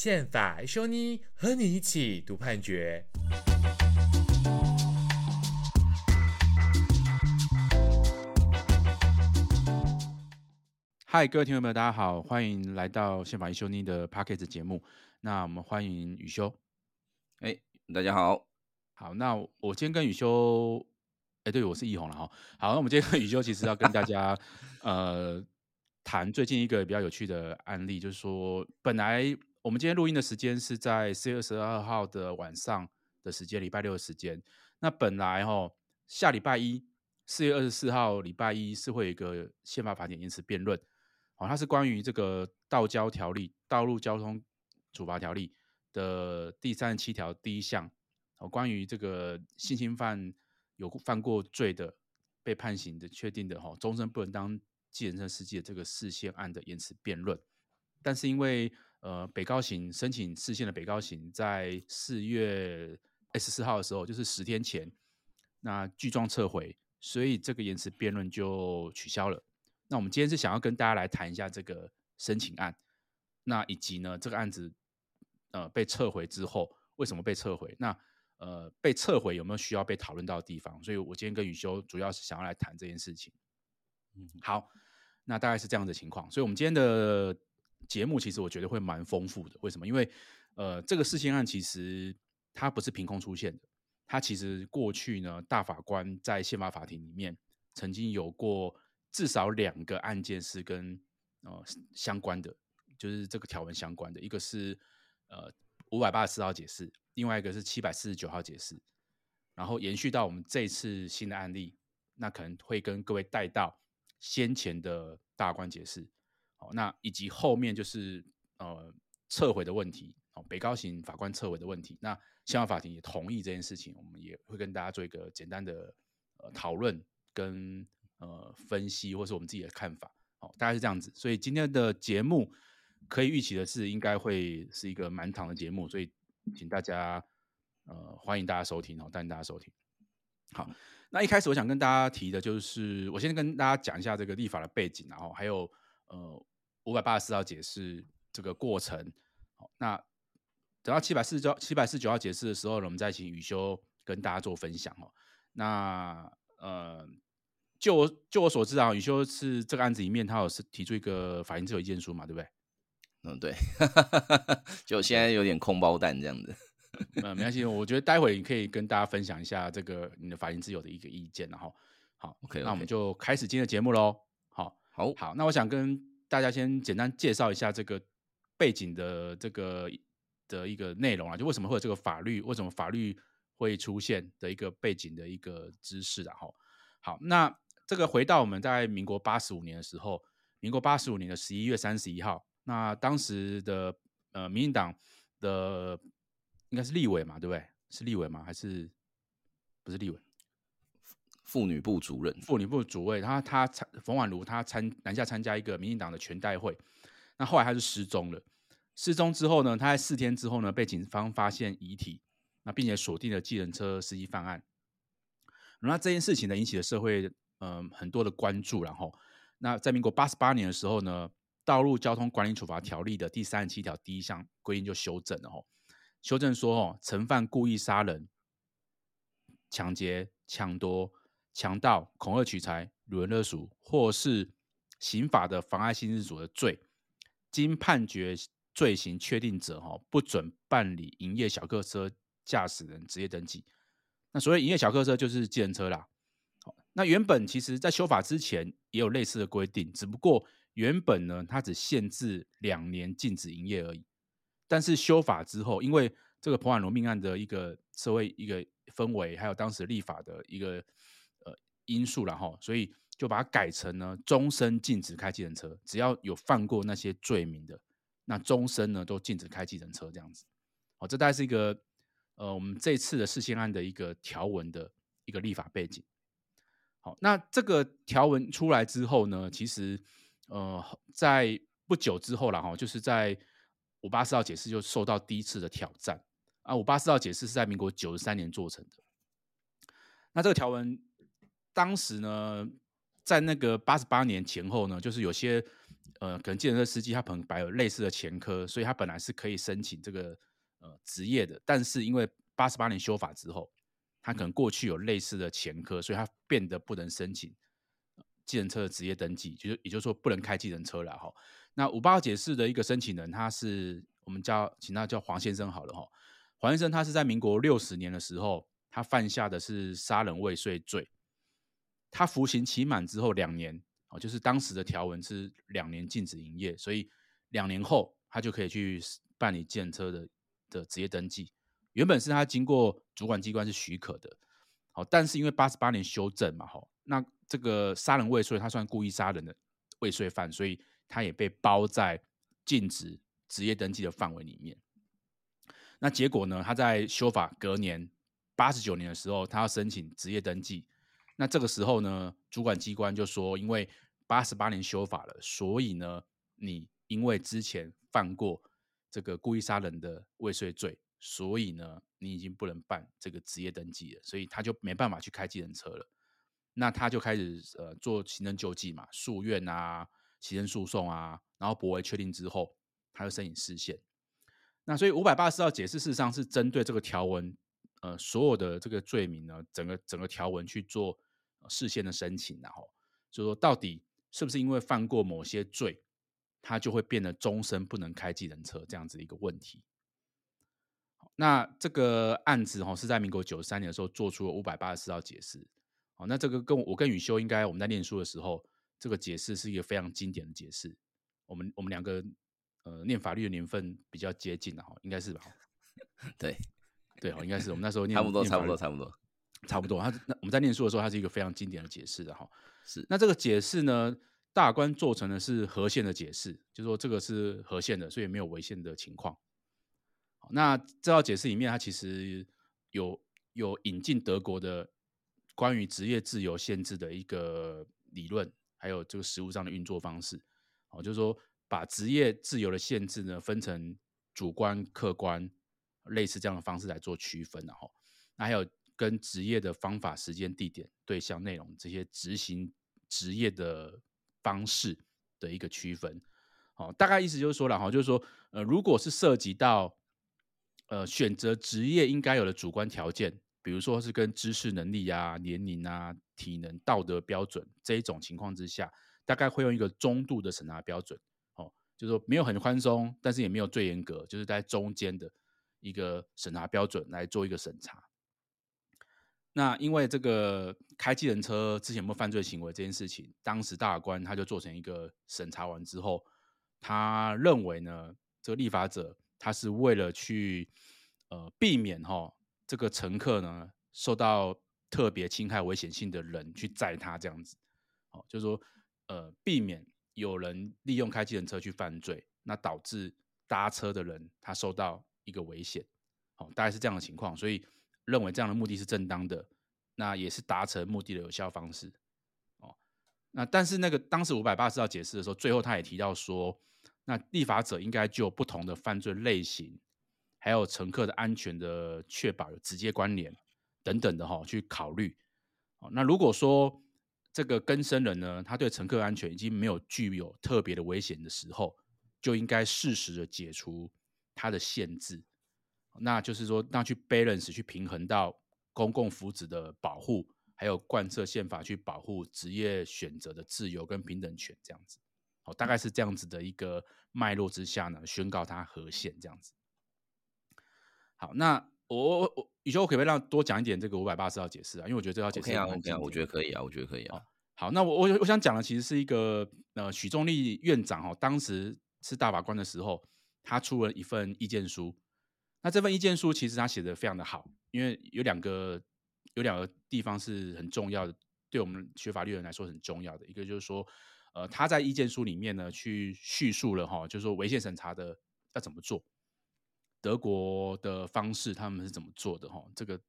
宪法一修妮和你一起读判决。嗨，各位听众朋友，大家好，欢迎来到宪法一修妮的 Podcast 节目。那我们欢迎宇修。哎，大家好。好，那我今天跟宇修，哎，对，我是易宏了哈。好，那我们今天跟宇修其实要跟大家 呃谈最近一个比较有趣的案例，就是说本来。我们今天录音的时间是在四月二十二号的晚上的时间，礼拜六的时间。那本来哈，下礼拜一，四月二十四号礼拜一是会有一个宪法法典言词辩论，哦，它是关于这个道交条例、道路交通处罚条例的第三十七条第一项，哦，关于这个性侵犯有犯过罪的被判刑的确定的哈，终身不能当计程车司机的这个释宪案的言词辩论，但是因为呃，北高行申请释宪的北高行，在四月二十四号的时候，就是十天前，那具状撤回，所以这个延迟辩论就取消了。那我们今天是想要跟大家来谈一下这个申请案，那以及呢这个案子呃被撤回之后，为什么被撤回？那呃被撤回有没有需要被讨论到的地方？所以我今天跟宇修主要是想要来谈这件事情。嗯，好，那大概是这样的情况。所以我们今天的。节目其实我觉得会蛮丰富的，为什么？因为呃，这个释宪案其实它不是凭空出现的，它其实过去呢，大法官在宪法法庭里面曾经有过至少两个案件是跟呃相关的，就是这个条文相关的，一个是呃五百八十四号解释，另外一个是七百四十九号解释，然后延续到我们这次新的案例，那可能会跟各位带到先前的大法官解释。好，那以及后面就是呃撤回的问题，哦，北高行法官撤回的问题，那宪法法庭也同意这件事情，我们也会跟大家做一个简单的呃讨论跟呃分析，或是我们自己的看法，哦，大概是这样子。所以今天的节目可以预期的是，应该会是一个蛮长的节目，所以请大家呃欢迎大家收听哦，欢迎大家收听。好，那一开始我想跟大家提的就是，我先跟大家讲一下这个立法的背景，然后还有。呃，五百八十四号解释这个过程，好，那等到七百四十九七百四十九号解释的时候呢，我们再请宇修跟大家做分享哦。那呃，就我就我所知啊，宇修是这个案子里面，他有是提出一个法庭自由意见书嘛，对不对？嗯，对，就现在有点空包蛋这样子。嗯，没关系，我觉得待会你可以跟大家分享一下这个你的法庭自由的一个意见，然后好，OK，那我们就开始今天的节目喽。好好，那我想跟大家先简单介绍一下这个背景的这个的一个内容啊，就为什么会有这个法律，为什么法律会出现的一个背景的一个知识，然后好，那这个回到我们在民国八十五年的时候，民国八十五年的十一月三十一号，那当时的呃民进党的应该是立委嘛，对不对？是立委吗？还是不是立委？妇女部主任，妇女部主委，他他参冯婉如，他参南下参加一个民进党的全代会，那后来他是失踪了。失踪之后呢，他在四天之后呢，被警方发现遗体，那并且锁定了计程车司机犯案。那这件事情呢，引起了社会嗯、很多的关注。然后，那在民国八十八年的时候呢，《道路交通管理处罚条例》的第三十七条第一项规定就修正了，吼，修正说，哦，曾犯故意杀人、抢劫、抢夺。强盗、恐吓取财、掳人勒赎，或是刑法的妨碍性自主的罪，经判决罪行确定者，哈，不准办理营业小客车驾驶人职业登记。那所谓营业小客车就是计程车啦。那原本其实在修法之前也有类似的规定，只不过原本呢，它只限制两年禁止营业而已。但是修法之后，因为这个彭婉罗命案的一个社会一个氛围，还有当时立法的一个。因素然后，所以就把它改成呢，终身禁止开计程车，只要有犯过那些罪名的，那终身呢都禁止开计程车这样子。好，这大概是一个呃，我们这次的释宪案的一个条文的一个立法背景。好，那这个条文出来之后呢，其实呃，在不久之后了哈，就是在五八四号解释就受到第一次的挑战啊。五八四号解释是在民国九十三年做成的，那这个条文。当时呢，在那个八十八年前后呢，就是有些呃，可能计程车司机他可能摆有类似的前科，所以他本来是可以申请这个呃职业的，但是因为八十八年修法之后，他可能过去有类似的前科，所以他变得不能申请计程车的职业登记，就是也就是说不能开计程车了哈。那五八号解释的一个申请人，他是我们叫请他叫黄先生好了哈。黄先生他是在民国六十年的时候，他犯下的是杀人未遂罪，他服刑期满之后两年。哦，就是当时的条文是两年禁止营业，所以两年后他就可以去办理建车的的职业登记。原本是他经过主管机关是许可的，好，但是因为八十八年修正嘛，吼，那这个杀人未遂他算故意杀人的未遂犯，所以他也被包在禁止职业登记的范围里面。那结果呢，他在修法隔年八十九年的时候，他要申请职业登记。那这个时候呢，主管机关就说，因为八十八年修法了，所以呢，你因为之前犯过这个故意杀人的未遂罪，所以呢，你已经不能办这个职业登记了，所以他就没办法去开计程车了。那他就开始呃做行政救济嘛，诉愿啊，行政诉讼啊，然后驳回确定之后，他就申请释宪。那所以五百八十四号解释事实上是针对这个条文，呃，所有的这个罪名呢，整个整个条文去做。释宪的申请，然后就说到底是不是因为犯过某些罪，他就会变得终身不能开计程车这样子的一个问题。那这个案子哈是在民国九十三年的时候做出了五百八十四道解释。好，那这个跟我跟宇修应该我们在念书的时候，这个解释是一个非常经典的解释。我们我们两个呃念法律的年份比较接近的哈，应该是吧？对对哦，应该是我们那时候念差不多差不多差不多。差不多，他那我们在念书的时候，它是一个非常经典的解释的哈。是，那这个解释呢，大法官做成的是和宪的解释，就是说这个是和宪的，所以没有违宪的情况。那这套解释里面，它其实有有引进德国的关于职业自由限制的一个理论，还有这个实务上的运作方式。哦，就是说把职业自由的限制呢，分成主观、客观，类似这样的方式来做区分，然后那还有。跟职业的方法、时间、地点、对象、内容这些执行职业的方式的一个区分，哦，大概意思就是说了哈，就是说，呃，如果是涉及到呃选择职业应该有的主观条件，比如说是跟知识能力啊、年龄啊、体能、道德标准这一种情况之下，大概会用一个中度的审查标准，哦，就是说没有很宽松，但是也没有最严格，就是在中间的一个审查标准来做一个审查。那因为这个开计程车之前有没有犯罪行为这件事情，当时大法官他就做成一个审查完之后，他认为呢，这个立法者他是为了去呃避免哈这个乘客呢受到特别侵害危险性的人去载他这样子，哦，就是说呃避免有人利用开计程车去犯罪，那导致搭车的人他受到一个危险，哦，大概是这样的情况，所以。认为这样的目的是正当的，那也是达成目的的有效方式。哦，那但是那个当时五百八十号解释的时候，最后他也提到说，那立法者应该就不同的犯罪类型，还有乘客的安全的确保有直接关联等等的哈去考虑。哦，那如果说这个更生人呢，他对乘客安全已经没有具有特别的危险的时候，就应该适时的解除他的限制。那就是说，那去 balance 去平衡到公共福祉的保护，还有贯彻宪法去保护职业选择的自由跟平等权，这样子，好，大概是这样子的一个脉络之下呢，宣告它合宪这样子。好，那我我我，宇修，我可不可以让多讲一点这个五百八十号解释啊？因为我觉得这条解释很经典，我觉得可以啊，我觉得可以啊。好，那我我我想讲的其实是一个呃，许仲力院长哦，当时是大法官的时候，他出了一份意见书。那这份意见书其实他写的非常的好，因为有两个有两个地方是很重要的，对我们学法律人来说很重要的。一个就是说，呃，他在意见书里面呢去叙述了哈，就是说违宪审查的要怎么做，德国的方式他们是怎么做的哈。这个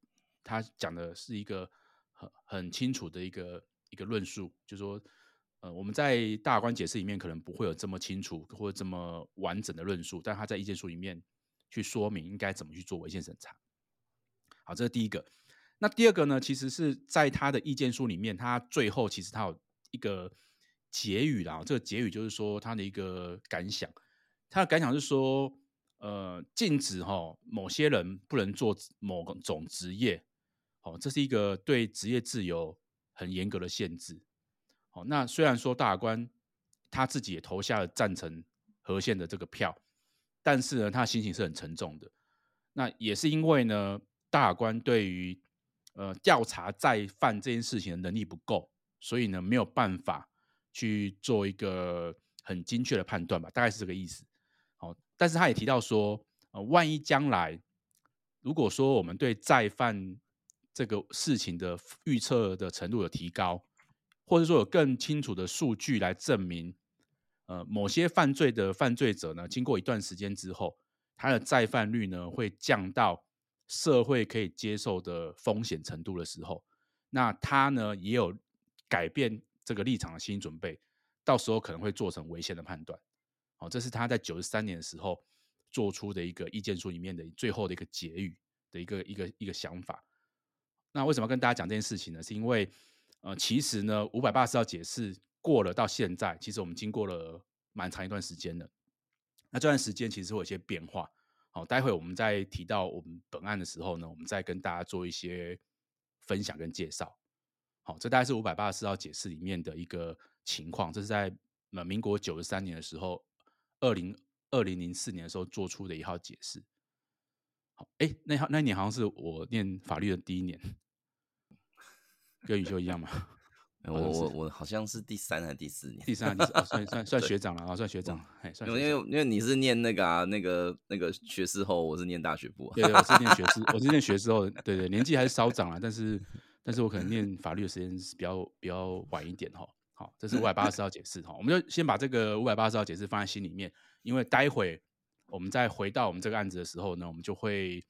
他讲的是一个很很清楚的一个一个论述，就是说，呃，我们在大法官解释里面可能不会有这么清楚或者这么完整的论述，但他在意见书里面。去说明应该怎么去做违宪审查。好，这是第一个。那第二个呢？其实是在他的意见书里面，他最后其实他有一个结语啦，这个结语就是说他的一个感想，他的感想是说，呃，禁止哈某些人不能做某种职业，哦，这是一个对职业自由很严格的限制。好，那虽然说大法官他自己也投下了赞成和宪的这个票，但是呢，他心情是很沉重的。那也是因为呢，大官对于呃调查再犯这件事情的能力不够，所以呢没有办法去做一个很精确的判断吧，大概是这个意思。好，但是他也提到说，呃，万一将来如果说我们对再犯这个事情的预测的程度有提高，或者说有更清楚的数据来证明，呃，某些犯罪的犯罪者呢，经过一段时间之后，他的再犯率呢会降到社会可以接受的风险程度的时候，那他呢也有改变这个立场的心理准备，到时候可能会做成危险的判断。好，这是他在九十三年的时候做出的一个意见书里面的最后的一个结语的一个一个一个想法。那为什么跟大家讲这件事情呢？是因为呃，其实呢，五百八十号解释过了到现在，其实我们经过了蛮长一段时间的。那这段时间其实会有一些变化。好，待会我们在提到我们本案的时候呢，我们再跟大家做一些分享跟介绍。好，这大概是五百八十四号解释里面的一个情况。这是在呃民国九十三年的时候，二零二零零四年的时候做出的一号解释。好，哎，那号那年好像是我念法律的第一年。跟宇修一样吗？我我我好像是第三还是第四年？第三还是第四？哦、算算 算学长了啊，算学长。因为因为你是念那个啊，那个那个学士后，我是念大学部、啊。对，对，我是念学士，我是念学士后。对对，年纪还是稍长了，但是但是我可能念法律的时间是比较比较晚一点哈。好，这是五百八十号解释哈，我们就先把这个五百八十号解释放在心里面，因为待会我们再回到我们这个案子的时候呢，我们就会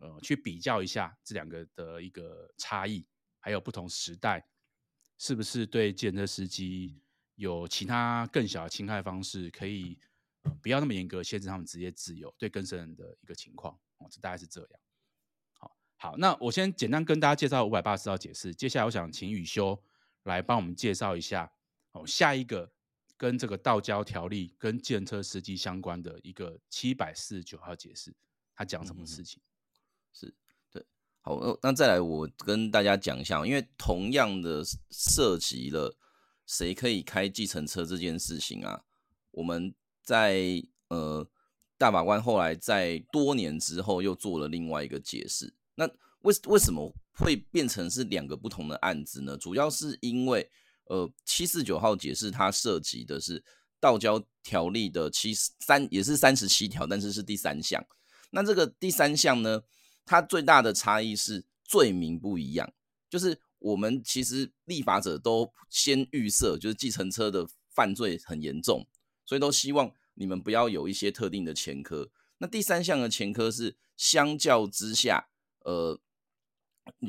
呃去比较一下这两个的一个差异。还有不同时代，是不是对计程车司机有其他更小的侵害方式，可以不要那么严格限制他们职业自由？对更生人的一个情况，哦，这大概是这样。好，好，那我先简单跟大家介绍五百八十号解释。接下来，我想请宇修来帮我们介绍一下哦，下一个跟这个道交条例跟计程车司机相关的一个七百四十九号解释，他讲什么事情？好，那再来，我跟大家讲一下，因为同样的涉及了谁可以开计程车这件事情啊，我们在呃大法官后来在多年之后又做了另外一个解释。那为为什么会变成是两个不同的案子呢？主要是因为呃七四九号解释它涉及的是道交条例的七三也是三十七条，但是是第三项。那这个第三项呢？它最大的差异是罪名不一样，就是我们其实立法者都先预设，就是计程车的犯罪很严重，所以都希望你们不要有一些特定的前科。那第三项的前科是相较之下，呃，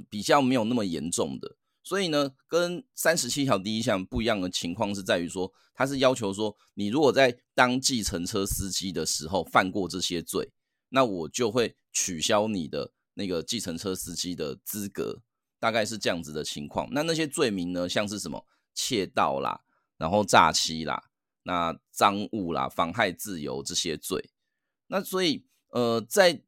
比较没有那么严重的。所以呢，跟三十七条第一项不一样的情况是在于说，它是要求说，你如果在当计程车司机的时候犯过这些罪。那我就会取消你的那个计程车司机的资格，大概是这样子的情况。那那些罪名呢，像是什么窃盗啦，然后诈欺啦，那赃物啦，妨害自由这些罪。那所以呃，在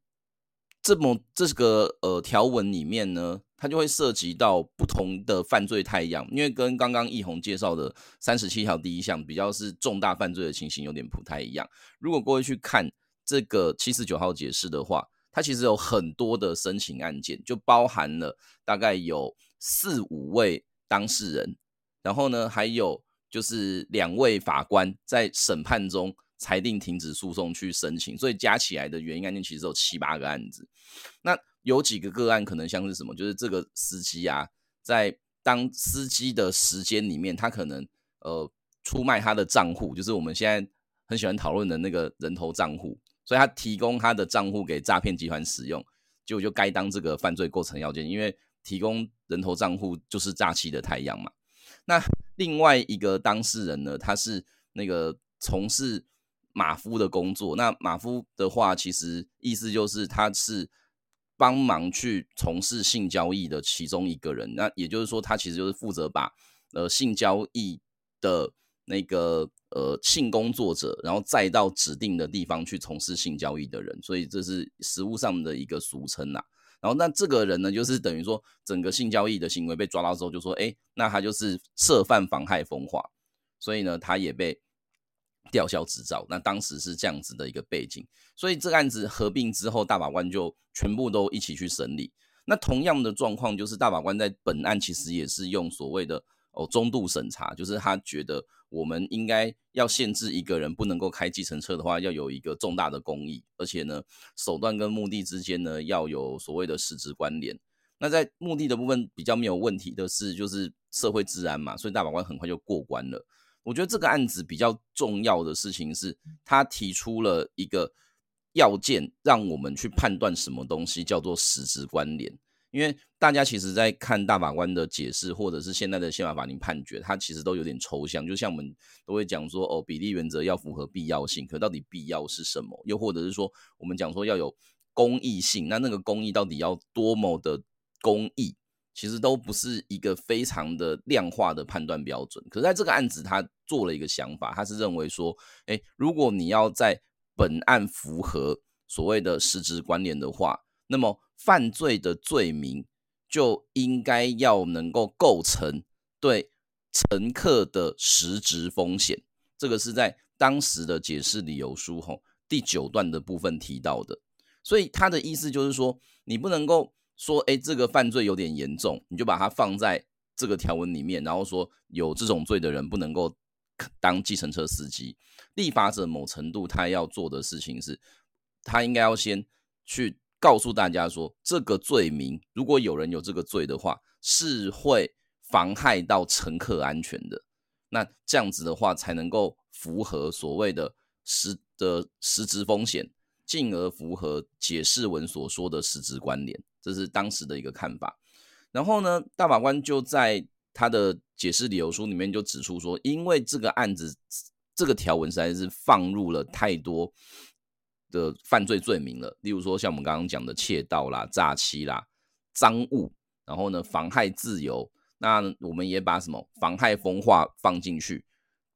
这么这个呃条文里面呢，它就会涉及到不同的犯罪态样，因为跟刚刚易红介绍的三十七条第一项比较是重大犯罪的情形有点不太一样。如果各位去看。这个七四九号解释的话，它其实有很多的申请案件，就包含了大概有四五位当事人，然后呢，还有就是两位法官在审判中裁定停止诉讼去申请，所以加起来的原因案件其实有七八个案子。那有几个个案可能像是什么，就是这个司机啊，在当司机的时间里面，他可能呃出卖他的账户，就是我们现在很喜欢讨论的那个人头账户。所以他提供他的账户给诈骗集团使用，就就该当这个犯罪构成要件，因为提供人头账户就是诈欺的太阳嘛。那另外一个当事人呢，他是那个从事马夫的工作。那马夫的话，其实意思就是他是帮忙去从事性交易的其中一个人。那也就是说，他其实就是负责把呃性交易的那个呃性工作者，然后再到指定的地方去从事性交易的人，所以这是实务上的一个俗称呐。然后那这个人呢，就是等于说整个性交易的行为被抓到之后，就说，哎，那他就是涉犯妨害风化，所以呢，他也被吊销执照。那当时是这样子的一个背景，所以这个案子合并之后，大法官就全部都一起去审理。那同样的状况就是大法官在本案其实也是用所谓的。哦，中度审查就是他觉得我们应该要限制一个人不能够开计程车的话，要有一个重大的公益，而且呢，手段跟目的之间呢要有所谓的实质关联。那在目的的部分比较没有问题的是，就是社会治安嘛，所以大法官很快就过关了。我觉得这个案子比较重要的事情是，他提出了一个要件，让我们去判断什么东西叫做实质关联。因为大家其实，在看大法官的解释，或者是现在的宪法法庭判决，它其实都有点抽象。就像我们都会讲说，哦，比例原则要符合必要性，可到底必要是什么？又或者是说，我们讲说要有公益性，那那个公益到底要多么的公益？其实都不是一个非常的量化的判断标准。可是在这个案子，他做了一个想法，他是认为说，诶，如果你要在本案符合所谓的实质关联的话，那么犯罪的罪名就应该要能够构成对乘客的实质风险，这个是在当时的解释理由书吼第九段的部分提到的。所以他的意思就是说，你不能够说，哎，这个犯罪有点严重，你就把它放在这个条文里面，然后说有这种罪的人不能够当计程车司机。立法者某程度他要做的事情是，他应该要先去。告诉大家说，这个罪名如果有人有这个罪的话，是会妨害到乘客安全的。那这样子的话，才能够符合所谓的实的实质风险，进而符合解释文所说的实质关联。这是当时的一个看法。然后呢，大法官就在他的解释理由书里面就指出说，因为这个案子这个条文实在是放入了太多。的犯罪罪名了，例如说像我们刚刚讲的窃盗啦、诈欺啦、赃物，然后呢妨害自由，那我们也把什么妨害风化放进去，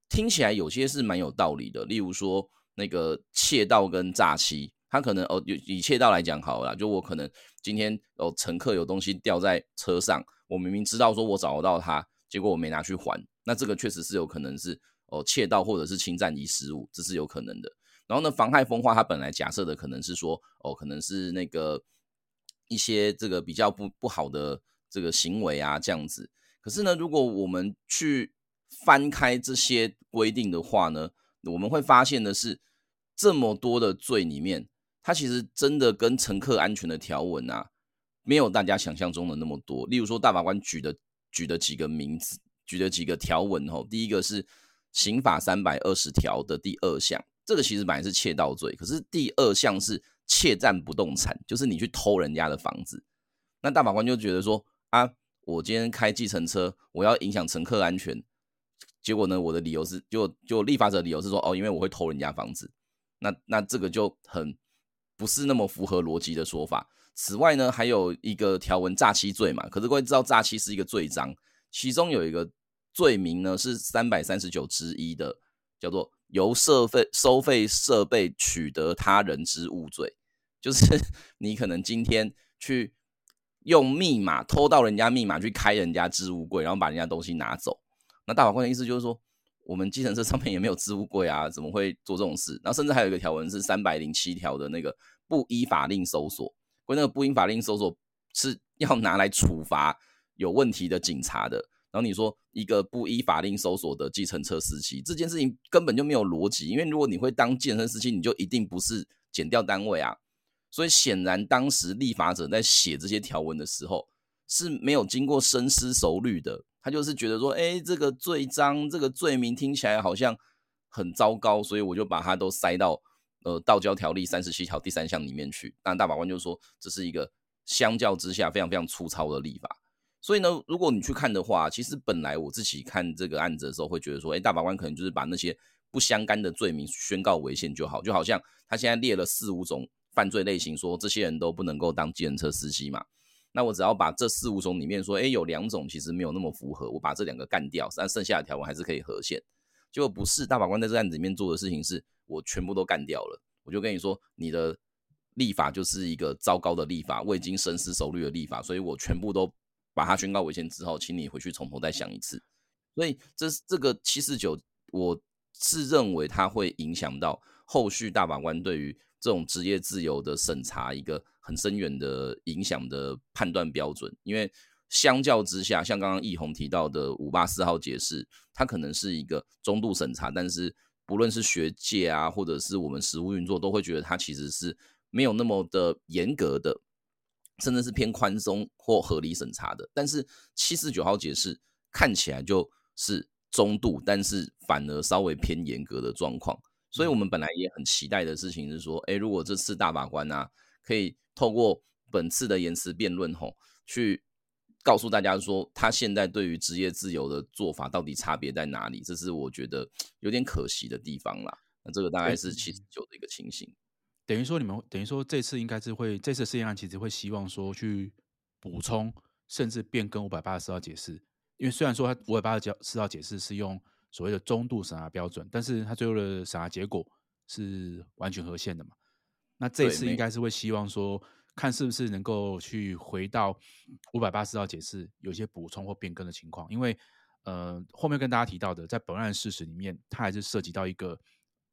听起来有些是蛮有道理的。例如说那个窃盗跟诈欺，他可能哦以窃盗来讲好了，就我可能今天哦乘客有东西掉在车上，我明明知道说我找得到他，结果我没拿去还，那这个确实是有可能是哦窃盗或者是侵占遗失物，这是有可能的。然后呢，妨害风化，它本来假设的可能是说，哦，可能是那个一些这个比较不不好的这个行为啊，这样子。可是呢，如果我们去翻开这些规定的话呢，我们会发现的是，这么多的罪里面，它其实真的跟乘客安全的条文啊，没有大家想象中的那么多。例如说，大法官举的举的几个名字，举的几个条文吼，第一个是刑法三百二十条的第二项。这个其实本来是窃盗罪，可是第二项是窃占不动产，就是你去偷人家的房子。那大法官就觉得说啊，我今天开计程车，我要影响乘客安全，结果呢，我的理由是，就就立法者理由是说，哦，因为我会偷人家房子。那那这个就很不是那么符合逻辑的说法。此外呢，还有一个条文诈欺罪嘛，可是各位知道诈欺是一个罪章，其中有一个罪名呢是三百三十九之一的，叫做。由收费收费设备取得他人之物罪，就是 你可能今天去用密码偷到人家密码去开人家置物柜，然后把人家东西拿走。那大法官的意思就是说，我们计程车上面也没有置物柜啊，怎么会做这种事？然后甚至还有一个条文是三百零七条的那个不依法令搜索，关于那个不依法令搜索是要拿来处罚有问题的警察的。然后你说一个不依法令搜索的计程车司机，这件事情根本就没有逻辑，因为如果你会当计程车司机，你就一定不是检调单位啊。所以显然当时立法者在写这些条文的时候是没有经过深思熟虑的，他就是觉得说，哎，这个罪章、这个罪名听起来好像很糟糕，所以我就把它都塞到呃道交条例三十七条第三项里面去。但大法官就说，这是一个相较之下非常非常粗糙的立法。所以呢，如果你去看的话，其实本来我自己看这个案子的时候，会觉得说，哎，大法官可能就是把那些不相干的罪名宣告违宪就好，就好像他现在列了四五种犯罪类型，说这些人都不能够当计程车司机嘛。那我只要把这四五种里面说，哎，有两种其实没有那么符合，我把这两个干掉，但剩下的条文还是可以合宪。结果不是，大法官在这案子里面做的事情是我全部都干掉了。我就跟你说，你的立法就是一个糟糕的立法，未经深思熟虑的立法，所以我全部都把它宣告违宪之后，请你回去从头再想一次。所以这这个七四九，我是认为它会影响到后续大法官对于这种职业自由的审查一个很深远的影响的判断标准，因为。相较之下，像刚刚奕弘提到的五八四号解释，它可能是一个中度审查，但是不论是学界啊，或者是我们实务运作，都会觉得它其实是没有那么的严格的，甚至是偏宽松或合理审查的。但是七四九号解释看起来就是中度，但是反而稍微偏严格的状况。所以我们本来也很期待的事情是说，诶，如果这次大法官啊，可以透过本次的言辞辩论吼去。告诉大家说，他现在对于职业自由的做法到底差别在哪里？这是我觉得有点可惜的地方啦。那这个大概是七十九的一个情形。等于说，你们等于说这次应该是会这次试验案其实会希望说去补充甚至变更五百八十四号解释，因为虽然说它五百八十四号解释是用所谓的中度审查标准，但是它最后的审查结果是完全合宪的嘛？那这次应该是会希望说。看是不是能够去回到五百八十号解释有些补充或变更的情况，因为呃后面跟大家提到的，在本案事实里面，它还是涉及到一个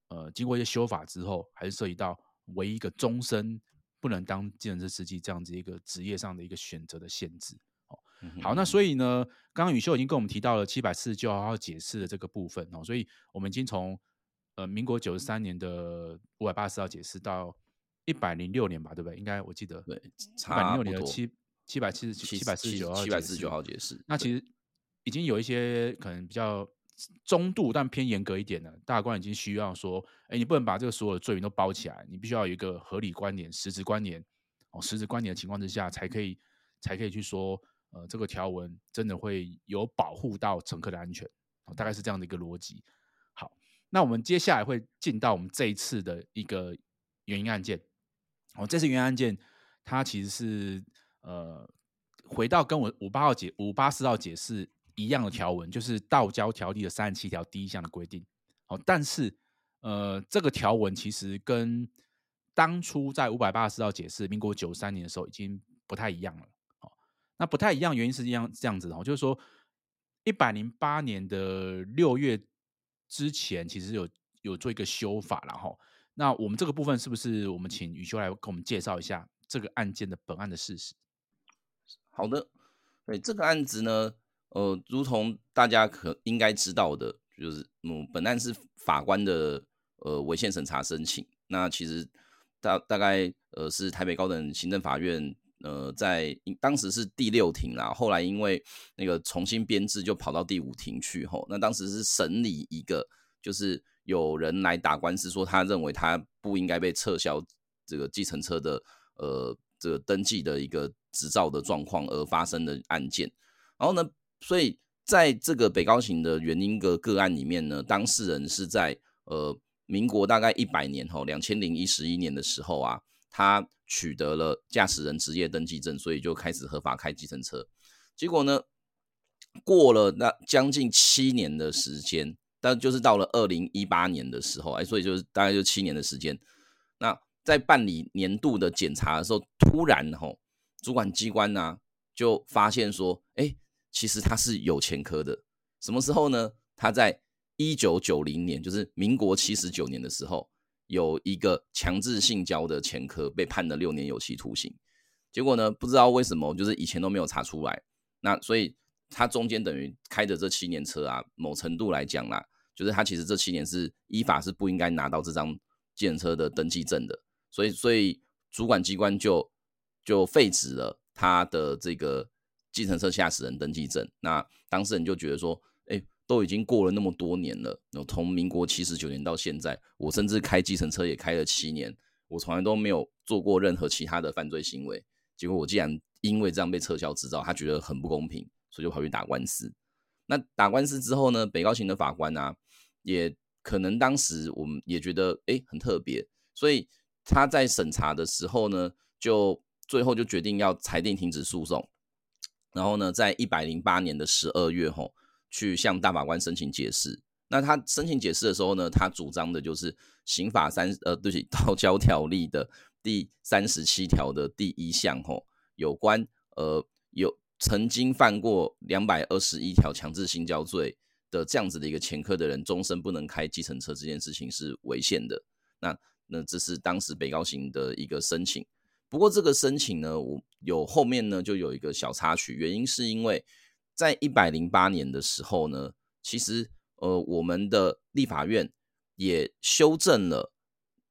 呃经过一些修法之后，还是涉及到唯一一个终身不能当计程车司机这样子一个职业上的一个选择的限制。哦，好，那所以呢，刚刚宇秀已经跟我们提到了七百四十九号解释的这个部分哦，所以我们已经从呃民国九十三年的五百八十号解释到。一百零六年吧，对不对？应该我记得，对，一百零六年的七七百七十七百四十九号七百四十九号解释。那其实已经有一些可能比较中度但偏严格一点的大官已经需要说，哎，你不能把这个所有的罪名都包起来，你必须要有一个合理关联、实质关联哦，实质关联的情况之下，才可以才可以去说，呃，这个条文真的会有保护到乘客的安全，哦，大概是这样的一个逻辑。好，那我们接下来会进到我们这一次的一个原因案件。哦，这次原因案件，它其实是呃，回到跟我五八号解五八四号解释一样的条文，就是道交条例的三十七条第一项的规定。哦，但是呃，这个条文其实跟当初在五百八十四号解释民国九三年的时候已经不太一样了。哦，那不太一样原因是这样这样子哦，就是说一百零八年的六月之前，其实有有做一个修法，然后。那我们这个部分是不是我们请宇修来跟我们介绍一下这个案件的本案的事实？好的，对这个案子呢，呃，如同大家可应该知道的，就是嗯，本案是法官的呃违宪审查申请。那其实大大概呃是台北高等行政法院呃在当时是第六庭啦，后来因为那个重新编制就跑到第五庭去吼。那当时是审理一个就是。有人来打官司，说他认为他不应该被撤销这个计程车的呃这个登记的一个执照的状况而发生的案件。然后呢，所以在这个北高行的原因的个案里面呢，当事人是在呃民国大概一百年后两千零一十一年的时候啊，他取得了驾驶人职业登记证，所以就开始合法开计程车。结果呢，过了那将近七年的时间。但就是到了二零一八年的时候，哎，所以就是大概就七年的时间。那在办理年度的检查的时候，突然吼，主管机关呢、就发现说，哎，其实他是有前科的。什么时候呢？他在一九九零年，就是民国七十九年的时候，有一个强制性交的前科，被判了六年有期徒刑。结果呢，不知道为什么，就是以前都没有查出来。那所以他中间等于开的这七年车啊，某程度来讲啦。就是他其实这七年是依法是不应该拿到这张计程车的登记证的，所以所以主管机关就就废止了他的这个计程车驾驶人登记证。那当事人就觉得说，哎，都已经过了那么多年了，从民国七十九年到现在，我甚至开计程车也开了七年，我从来都没有做过任何其他的犯罪行为，结果我既然因为这样被撤销执照，他觉得很不公平，所以就跑去打官司。那打官司之后呢，北高行的法官啊。也可能当时我们也觉得哎很特别，所以他在审查的时候呢，就最后就决定要裁定停止诉讼，然后呢，在一百零八年的十二月吼，去向大法官申请解释，那他申请解释的时候呢，他主张的就是刑法三呃，对不起，道交条例的第三十七条的第一项吼，有关呃有曾经犯过两百二十一条强制性交罪的这样子的一个前科的人，终身不能开计程车这件事情是违宪的。那那这是当时北高行的一个申请。不过这个申请呢，我有后面呢就有一个小插曲，原因是因为在一百零八年的时候呢，其实呃我们的立法院也修正了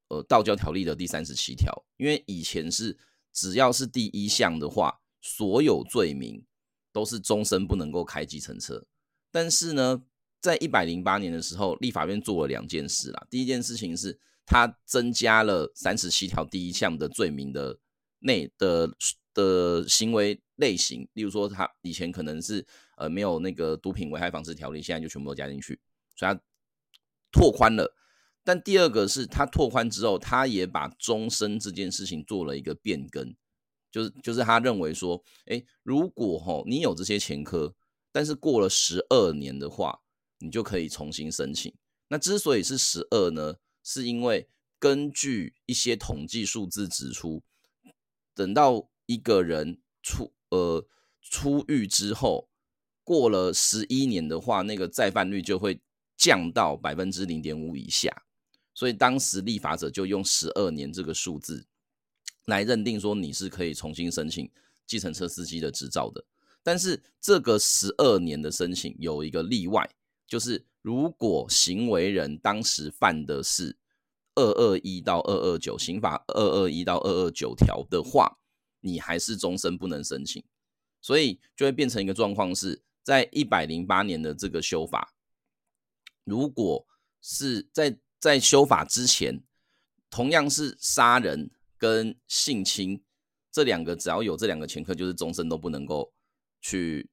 呃道教条例的第三十七条，因为以前是只要是第一项的话，所有罪名都是终身不能够开计程车。但是呢，在一百零八年的时候，立法院做了两件事啦。第一件事情是，他增加了三十七条第一项的罪名的。内的的行为类型，例如说，他以前可能是呃没有那个毒品危害防治条例，现在就全部都加进去，所以他拓宽了。但第二个是他拓宽之后，他也把终身这件事情做了一个变更，就是就是他认为说，哎，如果吼你有这些前科，但是过了十二年的话，你就可以重新申请。那之所以是十二呢，是因为根据一些统计数字指出。等到一个人出呃出狱之后，过了十一年的话，那个再犯率就会降到百分之零点五以下。所以当时立法者就用十二年这个数字来认定说你是可以重新申请计程车司机的执照的。但是这个十二年的申请有一个例外，就是如果行为人当时犯的是。二二一到二二九刑法二二一到二二九条的话，你还是终身不能申请，所以就会变成一个状况是，在一百零八年的这个修法，如果是在在修法之前，同样是杀人跟性侵这两个，只要有这两个前科，就是终身都不能够去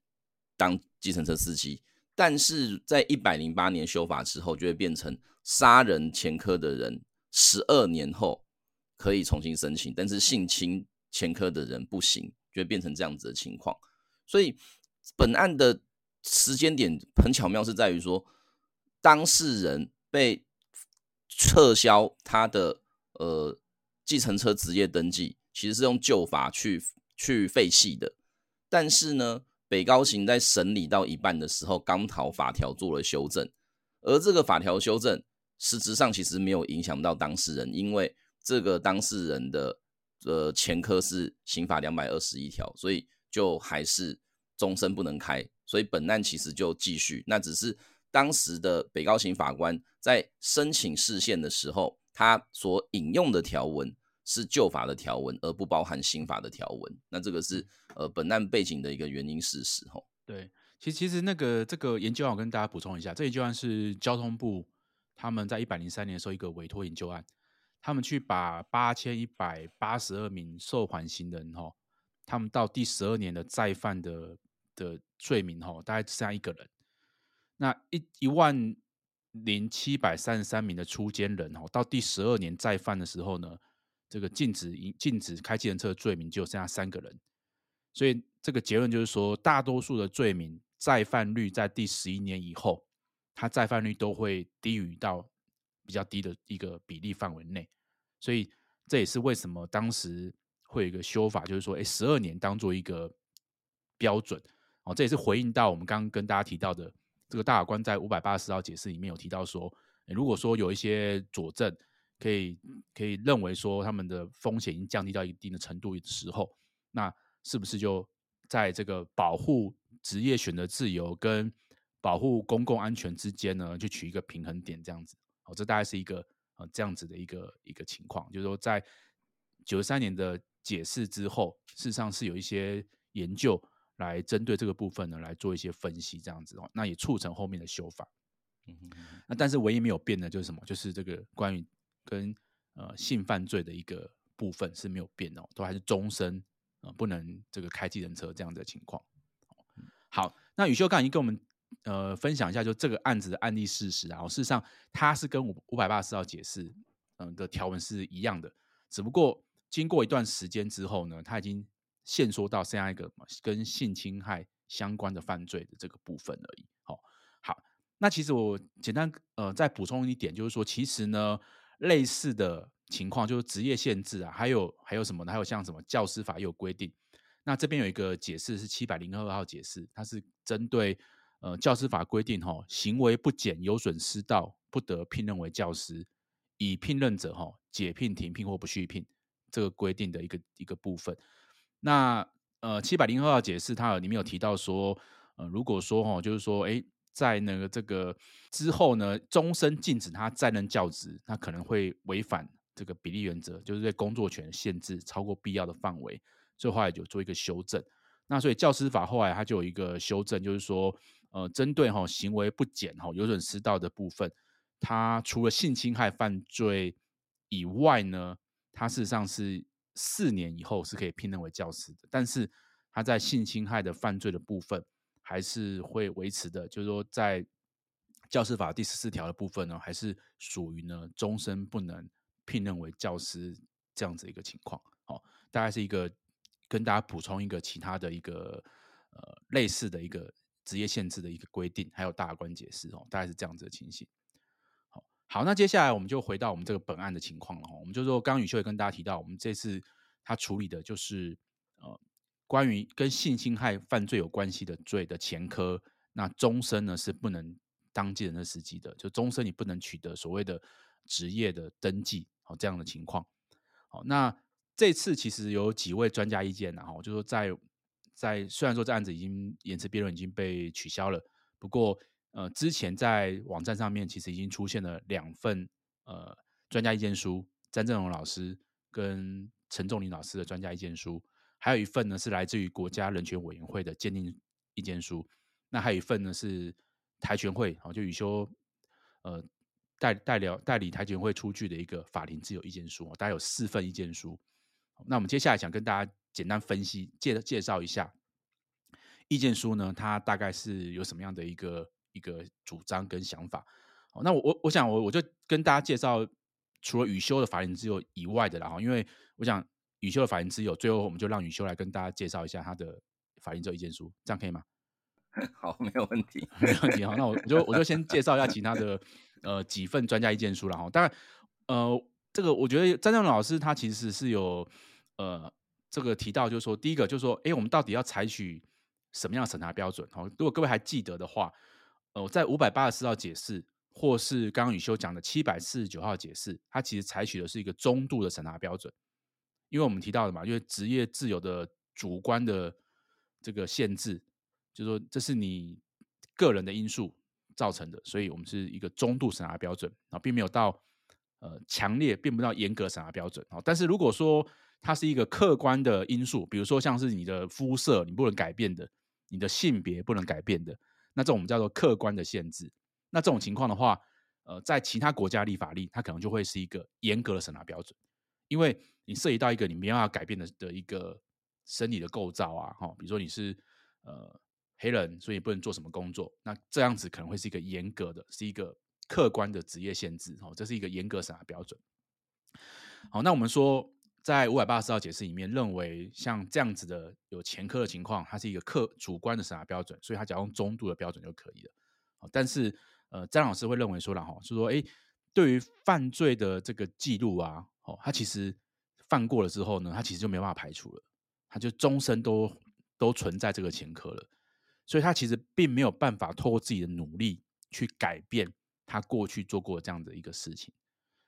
当计程车司机。但是在一百零八年修法之后，就会变成杀人前科的人。十二年后可以重新申请，但是性侵前科的人不行，就会变成这样子的情况。所以本案的时间点很巧妙，是在于说当事人被撤销他的呃计程车职业登记，其实是用旧法去去废弃的。但是呢，北高行在审理到一半的时候，刚好法条做了修正，而这个法条修正。实质上其实没有影响到当事人，因为这个当事人的呃前科是刑法两百二十一条，所以就还是终身不能开，所以本案其实就继续。那只是当时的北高行法官在申请释宪的时候，他所引用的条文是旧法的条文，而不包含新法的条文。那这个是呃本案背景的一个原因事实吼。对，其实其实那个这个研究案我跟大家补充一下，这研究案是交通部。他们在一百零三年的时候，一个委托研究案，他们去把八千一百八十二名受缓刑人哈，他们到第十二年的再犯的的罪名哈，大概只剩下一个人。那一一万零七百三十三名的出监人哈，到第十二年再犯的时候呢，这个禁止禁止开计程车的罪名就剩下三个人。所以这个结论就是说，大多数的罪名再犯率在第十一年以后。它再犯率都会低于到比较低的一个比例范围内，所以这也是为什么当时会有一个修法，就是说，哎，十二年当做一个标准哦。这也是回应到我们刚刚跟大家提到的，这个大法官在五百八十号解释里面有提到说，如果说有一些佐证可以可以认为说他们的风险已经降低到一定的程度的时候，那是不是就在这个保护职业选择自由跟保护公共安全之间呢，就取一个平衡点，这样子，哦，这大概是一个呃这样子的一个一个情况，就是说在九十三年的解释之后，事实上是有一些研究来针对这个部分呢来做一些分析，这样子哦，那也促成后面的修法。嗯哼，那但是唯一没有变的就是什么？就是这个关于跟呃性犯罪的一个部分是没有变哦，都还是终身呃不能这个开计程车这样的情况。好，那宇修刚已经跟我们。呃，分享一下就这个案子的案例事实啊。事实上，它是跟五五百八十四号解释嗯的条文是一样的，只不过经过一段时间之后呢，它已经限缩到剩下一个跟性侵害相关的犯罪的这个部分而已。好，好，那其实我简单呃再补充一点，就是说，其实呢，类似的情况就是职业限制啊，还有还有什么呢？还有像什么教师法也有规定。那这边有一个解释是七百零二号解释，它是针对呃教师法规定哈、行为不检有损师道，不得聘任为教师，已聘任者哈、解聘、停聘或不续聘这个规定的一个一个部分。那呃七百零二号解释它里面有提到说，呃如果说哈、就是说哎在那个这个之后呢，终身禁止他再任教职，那可能会违反这个比例原则，就是对工作权限制超过必要的范围。所以后来就做一个修正，那所以教师法后来它就有一个修正，就是说，呃，针对哈行为不检哈有损师道的部分，它除了性侵害犯罪以外呢，它事实上是四年以后是可以聘任为教师的，但是它在性侵害的犯罪的部分还是会维持的，就是说在教师法第十四条的部分呢，还是属于呢终身不能聘任为教师这样子一个情况，好，大概是一个。跟大家补充一个其他的一个呃类似的一个职业限制的一个规定，还有大关解释哦，大概是这样子的情形。好，好，那接下来我们就回到我们这个本案的情况了哈。我们就说，刚刚宇秀也跟大家提到，我们这次他处理的就是呃关于跟性侵害犯罪有关系的罪的前科，那终身呢是不能当计程车司机的，就终身你不能取得所谓的职业的登记，好这样的情况。好，那。这次其实有几位专家意见，然后就说在在虽然说这案子已经言词辩论已经被取消了，不过呃之前在网站上面其实已经出现了两份呃专家意见书，詹正荣老师跟陈仲林老师的专家意见书，还有一份呢是来自于国家人权委员会的鉴定意见书，那还有一份呢是台权会，好就宇修呃代代表代理台权会出具的一个法庭自由意见书，大概有四份意见书。那我们接下来想跟大家简单分析介介绍一下意见书呢，它大概是有什么样的一个一个主张跟想法。好，那我我我想我我就跟大家介绍除了宇修的法人之友以外的啦，哈，因为我想宇修的法人之友，最后我们就让宇修来跟大家介绍一下他的法人之友意见书，这样可以吗？好，没有问题，没有问题。好，那我我就我就先介绍一下其他的呃几份专家意见书了哈。当然，呃，这个我觉得张正荣老师他其实是有。呃，这个提到就是说，第一个就是说，哎，我们到底要采取什么样的审查标准？好，如果各位还记得的话，呃，在五百八十四号解释，或是刚刚宇修讲的七百四十九号解释，它其实采取的是一个中度的审查标准，因为我们提到的嘛，因为职业自由的主观的这个限制，就是说这是你个人的因素造成的，所以我们是一个中度审查标准啊，并没有到呃强烈，并不到严格审查标准啊。但是如果说它是一个客观的因素，比如说像是你的肤色你不能改变的，你的性别不能改变的，那这种我们叫做客观的限制。那这种情况的话，呃，在其他国家立法例，它可能就会是一个严格的审查标准，因为你涉及到一个你没办法改变的的一个生理的构造啊，哈，比如说你是呃黑人，所以不能做什么工作，那这样子可能会是一个严格的，是一个客观的职业限制，哦，这是一个严格审查标准。好，那我们说。在五百八十四号解释里面，认为像这样子的有前科的情况，它是一个客主观的审查标准，所以它只要用中度的标准就可以了。但是，呃，詹老师会认为说了哈，是说，哎，对于犯罪的这个记录啊，哦，他其实犯过了之后呢，他其实就没办法排除了，他就终身都都存在这个前科了，所以他其实并没有办法透过自己的努力去改变他过去做过这样的一个事情。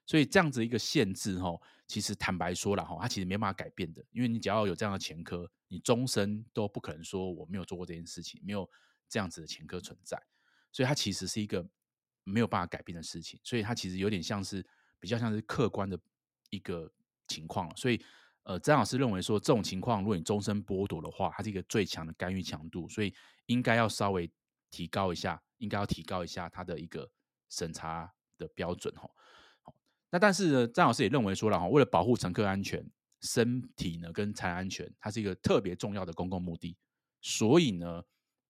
所以这样子一个限制，哈，其实坦白说了，哈，它其实没办法改变的，因为你只要有这样的前科，你终身都不可能说我没有做过这件事情，没有这样子的前科存在，所以它其实是一个没有办法改变的事情，所以它其实有点像是比较像是客观的一个情况，所以呃，张老师认为说这种情况，如果你终身剥夺的话，它是一个最强的干预强度，所以应该要稍微提高一下，应该要提高一下它的一个审查的标准，哈。那但是呢，詹老师也认为说了哈，为了保护乘客安全、身体呢跟财安全，它是一个特别重要的公共目的。所以呢，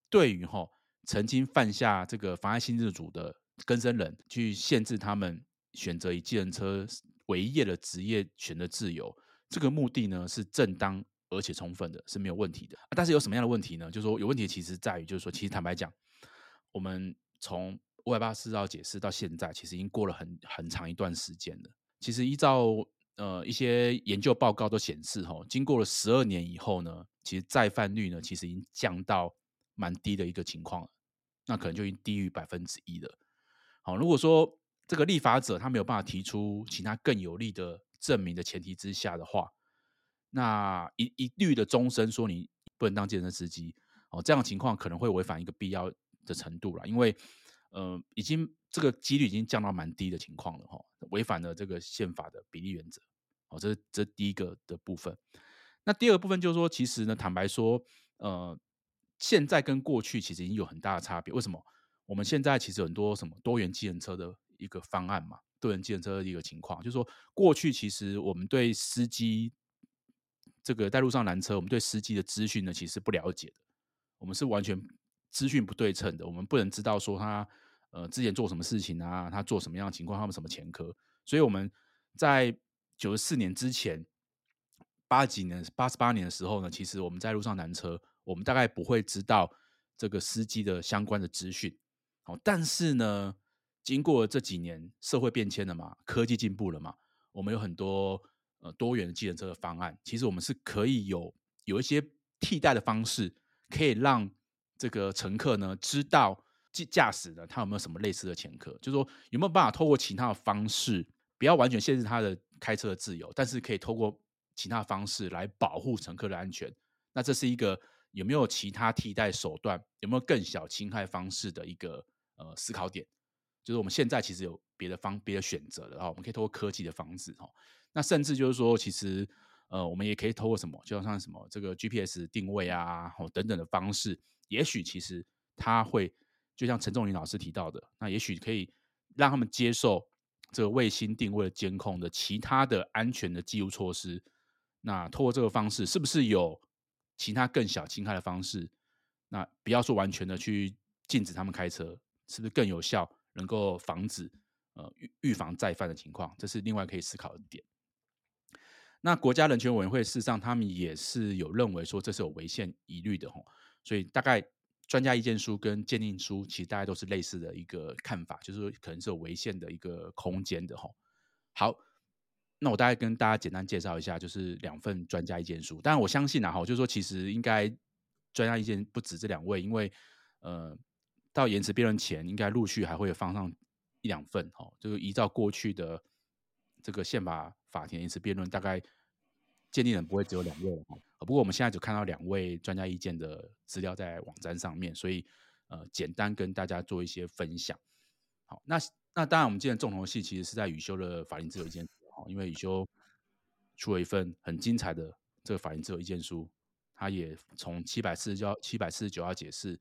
对于哈曾经犯下这个妨碍性自主的更生人，去限制他们选择以计程车为业的职业选择自由，这个目的呢是正当而且充分的，是没有问题的。但是有什么样的问题呢？就是说有问题其实在于，就是说其实坦白讲，我们从五百八十四号解释到现在，其实已经过了很很长一段时间了。其实依照呃一些研究报告都显示，哈，经过了十二年以后呢，其实再犯率呢，其实已经降到蛮低的一个情况了，那可能就已经低于百分之一了。好，如果说这个立法者他没有办法提出其他更有力的证明的前提之下的话，那一一律的终身说你不能当健身司机，哦，这样的情况可能会违反一个必要的程度了，因为呃，已经这个几率已经降到蛮低的情况了，哈，违反了这个宪法的比例原则，哦，这是这是第一个的部分。那第二个部分就是说，其实呢，坦白说，呃，现在跟过去其实已经有很大的差别。为什么？我们现在其实很多什么多元计程车的一个方案嘛，多元计程车的一个情况，就是说过去其实我们对司机这个在路上拦车，我们对司机的资讯呢其实不了解的，我们是完全资讯不对称的，我们不能知道说他呃之前做什么事情啊，他做什么样的情况，他们什么前科，所以我们在九十四年之前。八几年、八十八年的时候呢，其实我们在路上拦车，我们大概不会知道这个司机的相关的资讯。好，但是呢，经过这几年社会变迁了嘛，科技进步了嘛，我们有很多呃多元的计程车的方案。其实我们是可以有有一些替代的方式，可以让这个乘客呢知道驾驾驶呢他有没有什么类似的前科，就是说有没有办法透过其他的方式，不要完全限制他的开车的自由，但是可以透过。其他方式来保护乘客的安全，那这是一个有没有其他替代手段，有没有更小侵害方式的一个呃思考点，就是我们现在其实有别的方别的选择的哈，我们可以透过科技的方式哈，那甚至就是说，其实呃我们也可以透过什么，就像什么这个 GPS 定位啊，等等的方式，也许其实它会就像陈仲林老师提到的，那也许可以让他们接受这个卫星定位的监控的其他的安全的记录措施。那透过这个方式，是不是有其他更小侵害的方式？那不要说完全的去禁止他们开车，是不是更有效，能够防止呃预预防再犯的情况？这是另外可以思考的点。那国家人权委员会事实上他们也是有认为说这是有违宪疑虑的吼，所以大概专家意见书跟鉴定书其实大概都是类似的一个看法，就是说可能是有违宪的一个空间的哈。好。那我大概跟大家简单介绍一下，就是两份专家意见书。但我相信啊，哈，就是说其实应该专家意见不止这两位，因为呃，到延迟辩论前，应该陆续还会放上一两份，哈，就是依照过去的这个宪法法庭延迟辩论，大概鉴定人不会只有两位了，哈。不过我们现在只看到两位专家意见的资料在网站上面，所以呃，简单跟大家做一些分享。好，那那当然，我们今天重头戏其实是在宇修的法庭自由意见。因为宇修出了一份很精彩的这个法庭自由意见书，他也从七百四十九、七百四十九号解释、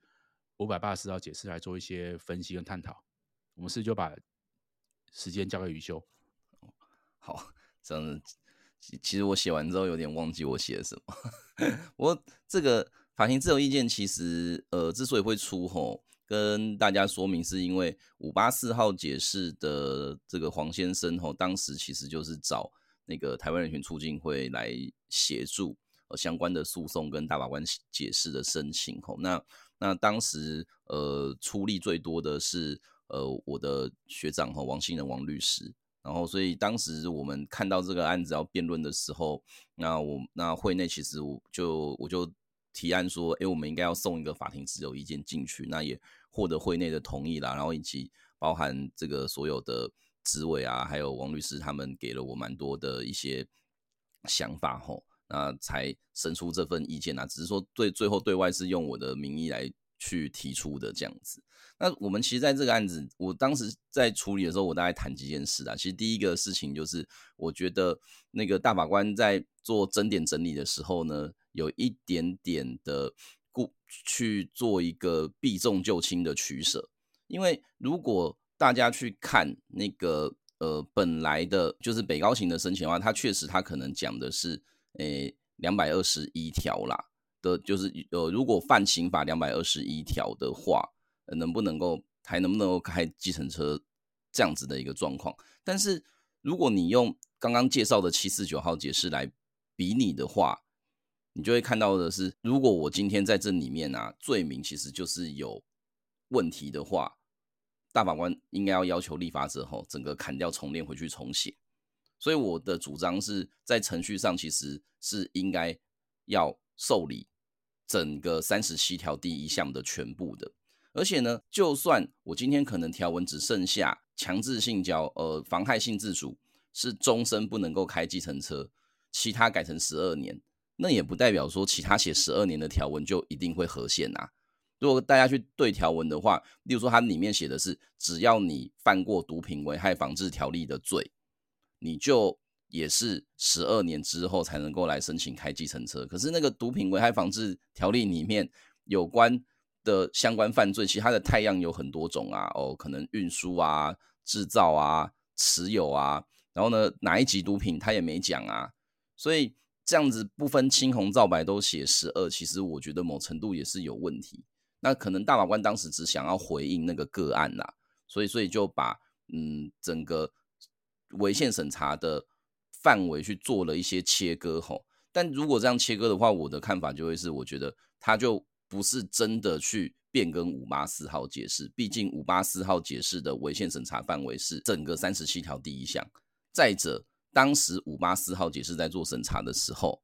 五百八十四号解释来做一些分析跟探讨。我们是就把时间交给宇修。好，这样样子，其实我写完之后有点忘记我写了什么。我这个法庭自由意见其实呃之所以会出吼。跟大家说明，是因为五八四号解释的这个黄先生吼，当时其实就是找那个台湾人权促进会来协助呃相关的诉讼跟大法官解释的申请吼。那那当时呃出力最多的是呃我的学长吼王兴仁王律师，然后所以当时我们看到这个案子要辩论的时候，那我那会内其实我就我就提案说，哎，我们应该要送一个法庭自由意见进去，那也。获得会内的同意啦，然后以及包含这个所有的执委啊，还有王律师他们给了我蛮多的一些想法吼，那才生出这份意见啊。只是说对最后对外是用我的名义来去提出的这样子。那我们其实在这个案子，我当时在处理的时候，我大概谈几件事啊。其实第一个事情就是，我觉得那个大法官在做争点整理的时候呢，有一点点的。故去做一个避重就轻的取舍，因为如果大家去看那个呃本来的，就是北高行的申请的话，它确实它可能讲的是诶两百二十一条啦的，就是呃如果犯刑法两百二十一条的话，能不能够还能不能够开计程车这样子的一个状况？但是如果你用刚刚介绍的七四九号解释来比拟的话，你就会看到的是，如果我今天在这里面啊，罪名其实就是有问题的话，大法官应该要要求立法者吼，整个砍掉重练回去重写。所以我的主张是在程序上其实是应该要受理整个三十七条第一项的全部的。而且呢，就算我今天可能条文只剩下强制性交，呃，妨害性自主是终身不能够开计程车，其他改成十二年，那也不代表说其他写十二年的条文就一定会合宪啊。如果大家去对条文的话，例如说它里面写的是，只要你犯过毒品危害防治条例的罪，你就也是十二年之后才能够来申请开计程车。可是那个毒品危害防治条例里面有关。的相关犯罪，其他的太阳有很多种啊，哦，可能运输啊、制造啊、持有啊，然后呢，哪一级毒品他也没讲啊，所以这样子不分青红皂白都写十二，其实我觉得某程度也是有问题。那可能大法官当时只想要回应那个个案啦，所以所以就把嗯整个违宪审查的范围去做了一些切割吼。但如果这样切割的话，我的看法就会是，我觉得他就。不是真的去变更五八四号解释，毕竟五八四号解释的违宪审查范围是整个三十七条第一项。再者，当时五八四号解释在做审查的时候，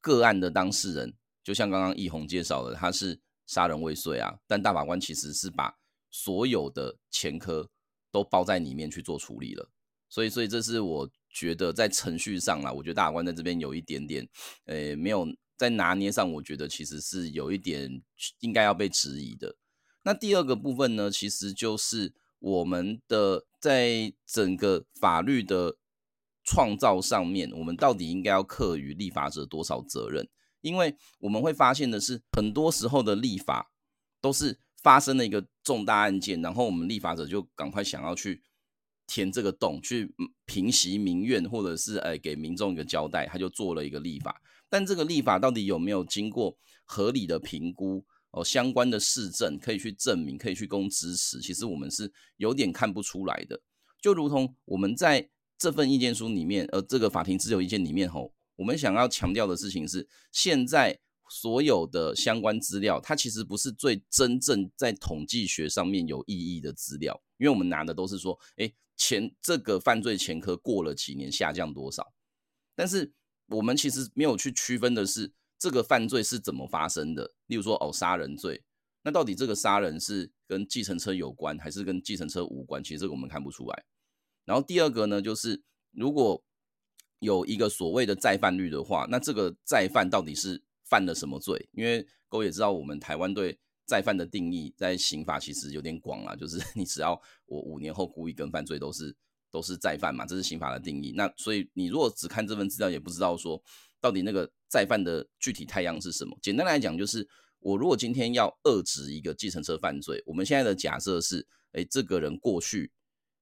个案的当事人就像刚刚奕弘介绍的，他是杀人未遂啊，但大法官其实是把所有的前科都包在里面去做处理了。所以，所以这是我觉得在程序上啦，我觉得大法官在这边有一点点，呃，没有。在拿捏上，我觉得其实是有一点应该要被质疑的。那第二个部分呢，其实就是我们的在整个法律的创造上面，我们到底应该要课予立法者多少责任？因为我们会发现的是，很多时候的立法都是发生了一个重大案件，然后我们立法者就赶快想要去填这个洞，去平息民怨，或者是哎给民众一个交代，他就做了一个立法。但这个立法到底有没有经过合理的评估哦？相关的事证可以去证明，可以去供支持。其实我们是有点看不出来的。就如同我们在这份意见书里面，呃，这个法庭自由意见里面吼，我们想要强调的事情是，现在所有的相关资料，它其实不是最真正在统计学上面有意义的资料，因为我们拿的都是说，诶，前这个犯罪前科过了几年下降多少，但是。我们其实没有去区分的是这个犯罪是怎么发生的。例如说，哦，杀人罪，那到底这个杀人是跟计程车有关，还是跟计程车无关？其实这个我们看不出来。然后第二个呢，就是如果有一个所谓的再犯率的话，那这个再犯到底是犯了什么罪？因为各位也知道，我们台湾对再犯的定义在刑法其实有点广啊，就是 你只要我五年后故意跟犯罪都是。都是再犯嘛，这是刑法的定义。那所以你如果只看这份资料，也不知道说到底那个再犯的具体态样是什么。简单来讲，就是我如果今天要遏制一个计程车犯罪，我们现在的假设是，诶，这个人过去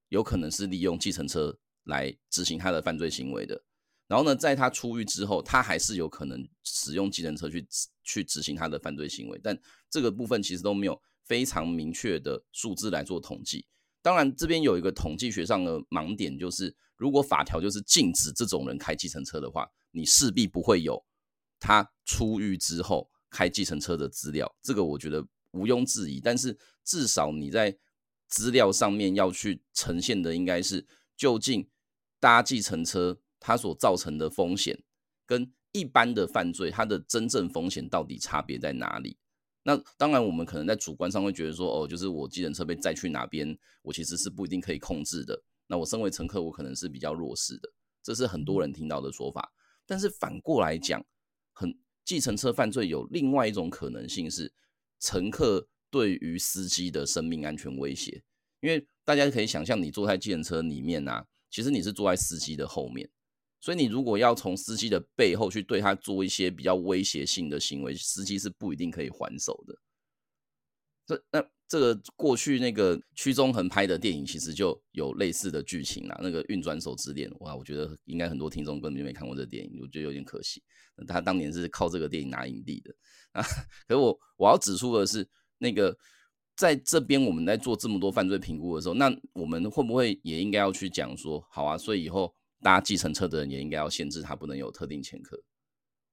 有可能是利用计程车来执行他的犯罪行为的。然后呢，在他出狱之后，他还是有可能使用计程车去去执行他的犯罪行为。但这个部分其实都没有非常明确的数字来做统计。当然，这边有一个统计学上的盲点，就是如果法条就是禁止这种人开计程车的话，你势必不会有他出狱之后开计程车的资料，这个我觉得毋庸置疑。但是至少你在资料上面要去呈现的，应该是究竟搭计程车它所造成的风险，跟一般的犯罪它的真正风险到底差别在哪里？那当然，我们可能在主观上会觉得说，哦，就是我计程车被载去哪边，我其实是不一定可以控制的。那我身为乘客，我可能是比较弱势的，这是很多人听到的说法。但是反过来讲，很计程车犯罪有另外一种可能性是，乘客对于司机的生命安全威胁。因为大家可以想象，你坐在计程车里面啊，其实你是坐在司机的后面。所以你如果要从司机的背后去对他做一些比较威胁性的行为，司机是不一定可以还手的。这那这个过去那个屈中恒拍的电影其实就有类似的剧情啦。那个运转手之恋，哇，我觉得应该很多听众根本就没看过这个电影，我觉得有点可惜。他当年是靠这个电影拿影帝的啊。可是我我要指出的是，那个在这边我们在做这么多犯罪评估的时候，那我们会不会也应该要去讲说，好啊，所以以后。搭计程车的人也应该要限制他不能有特定前科。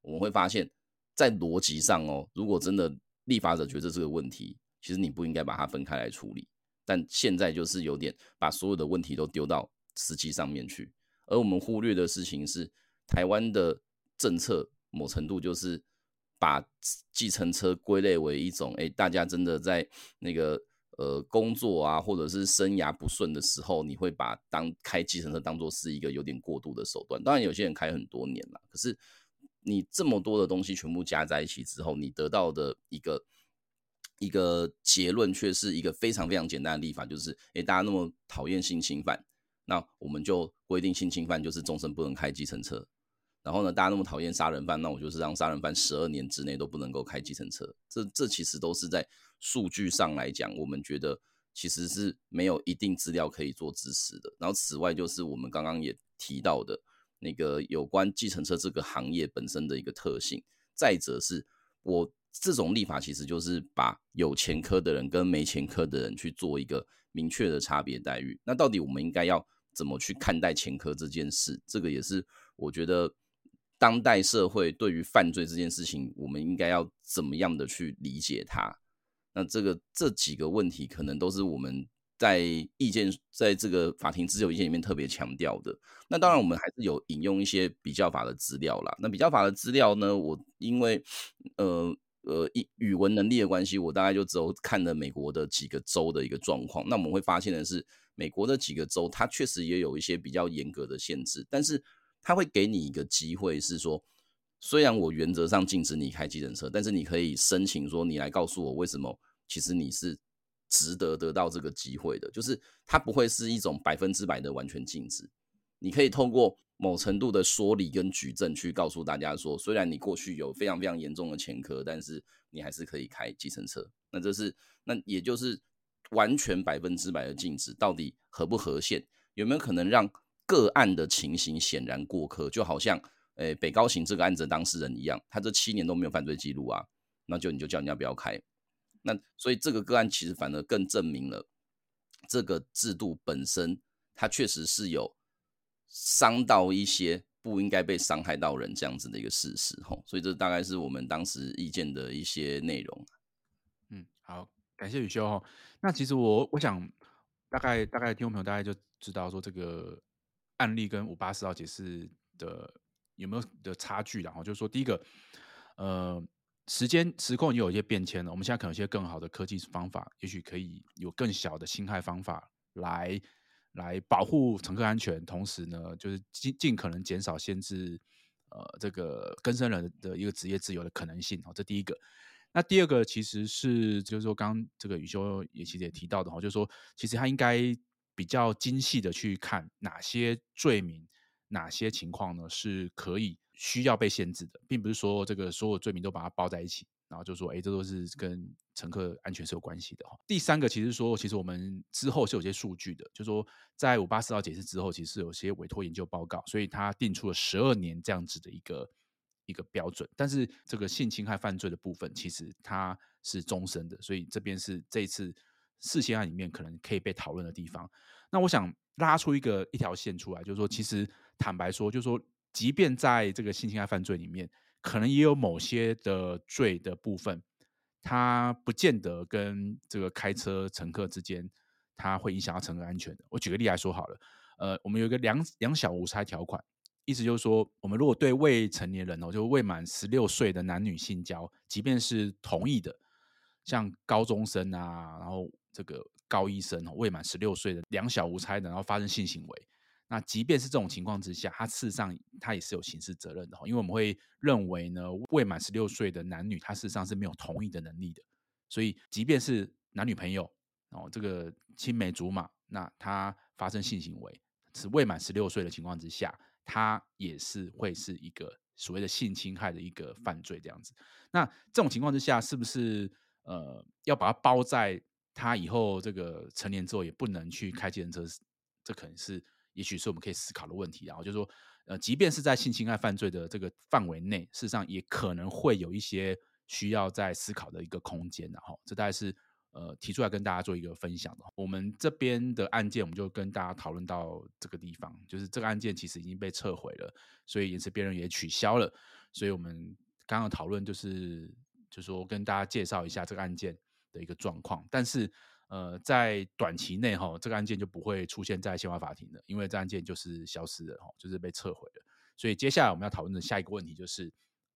我们会发现，在逻辑上哦，如果真的立法者觉得这个问题，其实你不应该把它分开来处理。但现在就是有点把所有的问题都丢到司机上面去，而我们忽略的事情是，台湾的政策某程度就是把计程车归类为一种，哎，大家真的在那个呃工作啊，或者是生涯不顺的时候，你会把当开计程车当做是一个有点过度的手段。当然，有些人开很多年了，可是你这么多的东西全部加在一起之后，你得到的一个一个结论却是一个非常非常简单的立法，就是哎，大家那么讨厌性侵犯，那我们就规定性侵犯就是终身不能开计程车。然后呢，大家那么讨厌杀人犯，那我就是让杀人犯十二年之内都不能够开计程车。这这其实都是在数据上来讲，我们觉得其实是没有一定资料可以做支持的。然后此外，就是我们刚刚也提到的那个有关计程车这个行业本身的一个特性。再者是，我这种立法其实就是把有前科的人跟没前科的人去做一个明确的差别待遇。那到底我们应该要怎么去看待前科这件事？这个也是我觉得。当代社会对于犯罪这件事情，我们应该要怎么样的去理解它？那这个这几个问题，可能都是我们在意见在这个法庭自由意见里面特别强调的。那当然，我们还是有引用一些比较法的资料啦。那比较法的资料呢，我因为呃呃语语文能力的关系，我大概就只有看了美国的几个州的一个状况。那我们会发现的是，美国的几个州，它确实也有一些比较严格的限制，但是。他会给你一个机会，是说，虽然我原则上禁止你开计程车，但是你可以申请说，你来告诉我为什么，其实你是值得得到这个机会的。就是它不会是一种百分之百的完全禁止，你可以透过某程度的说理跟举证去告诉大家说，虽然你过去有非常非常严重的前科，但是你还是可以开计程车。那这是那也就是完全百分之百的禁止，到底合不合宪？有没有可能让？个案的情形显然过苛，就好像，诶、北高行这个案子的当事人一样，他这七年都没有犯罪记录啊，那就你就叫人家不要开，那所以这个个案其实反而更证明了这个制度本身，它确实是有伤到一些不应该被伤害到人这样子的一个事实，吼，所以这大概是我们当时意见的一些内容。嗯，好，感谢宇修哈。那其实我我想大概大概听众朋友大概就知道说这个。案例跟五八四号解释的有没有的差距？然后就是说，第一个，呃，时间时空也有一些变迁了。我们现在可能有一些更好的科技方法，也许可以有更小的侵害方法来来保护乘客安全，同时呢，就是尽尽可能减少限制呃这个更生人的一个职业自由的可能性。哦，这第一个。那第二个其实是就是说，刚这个宇修也其实也提到的哈，就是说，其实他应该。比较精细的去看哪些罪名、哪些情况呢，是可以需要被限制的，并不是说这个所有罪名都把它包在一起，然后就说，哎，这都是跟乘客安全是有关系的哈。第三个，其实说，其实我们之后是有些数据的，就是说，在五八四号解释之后，其实有些委托研究报告，所以他定出了十二年这样子的一个一个标准。但是这个性侵害犯罪的部分，其实它是终身的，所以这边是这一次。四千案里面可能可以被讨论的地方，那我想拉出一个一条线出来，就是说，其实坦白说，就是说，即便在这个性侵害犯罪里面，可能也有某些的罪的部分，它不见得跟这个开车乘客之间，它会影响到乘客安全的。我举个例来说好了，呃，我们有一个两两小无猜条款，意思就是说，我们如果对未成年人哦，就未满十六岁的男女性交，即便是同意的，像高中生啊，然后。这个高医生未满十六岁的两小无猜的，然后发生性行为，那即便是这种情况之下，他事实上他也是有刑事责任的，因为我们会认为呢，未满十六岁的男女他事实上是没有同意的能力的，所以即便是男女朋友哦，这个青梅竹马，那他发生性行为是未满十六岁的情况之下，他也是会是一个所谓的性侵害的一个犯罪这样子。那这种情况之下，是不是呃要把它包在？他以后这个成年之后也不能去开计程车，这可能是也许是我们可以思考的问题。然后就是说，呃，即便是在性侵害犯罪的这个范围内，事实上也可能会有一些需要在思考的一个空间。然后这大概是呃提出来跟大家做一个分享的。我们这边的案件，我们就跟大家讨论到这个地方，就是这个案件其实已经被撤回了，所以延迟辩论也取消了。所以我们刚刚讨论就是，就是说跟大家介绍一下这个案件的一个状况，但是呃，在短期内哈，这个案件就不会出现在宪法法庭了，因为这案件就是消失了哈，就是被撤回了。所以接下来我们要讨论的下一个问题就是，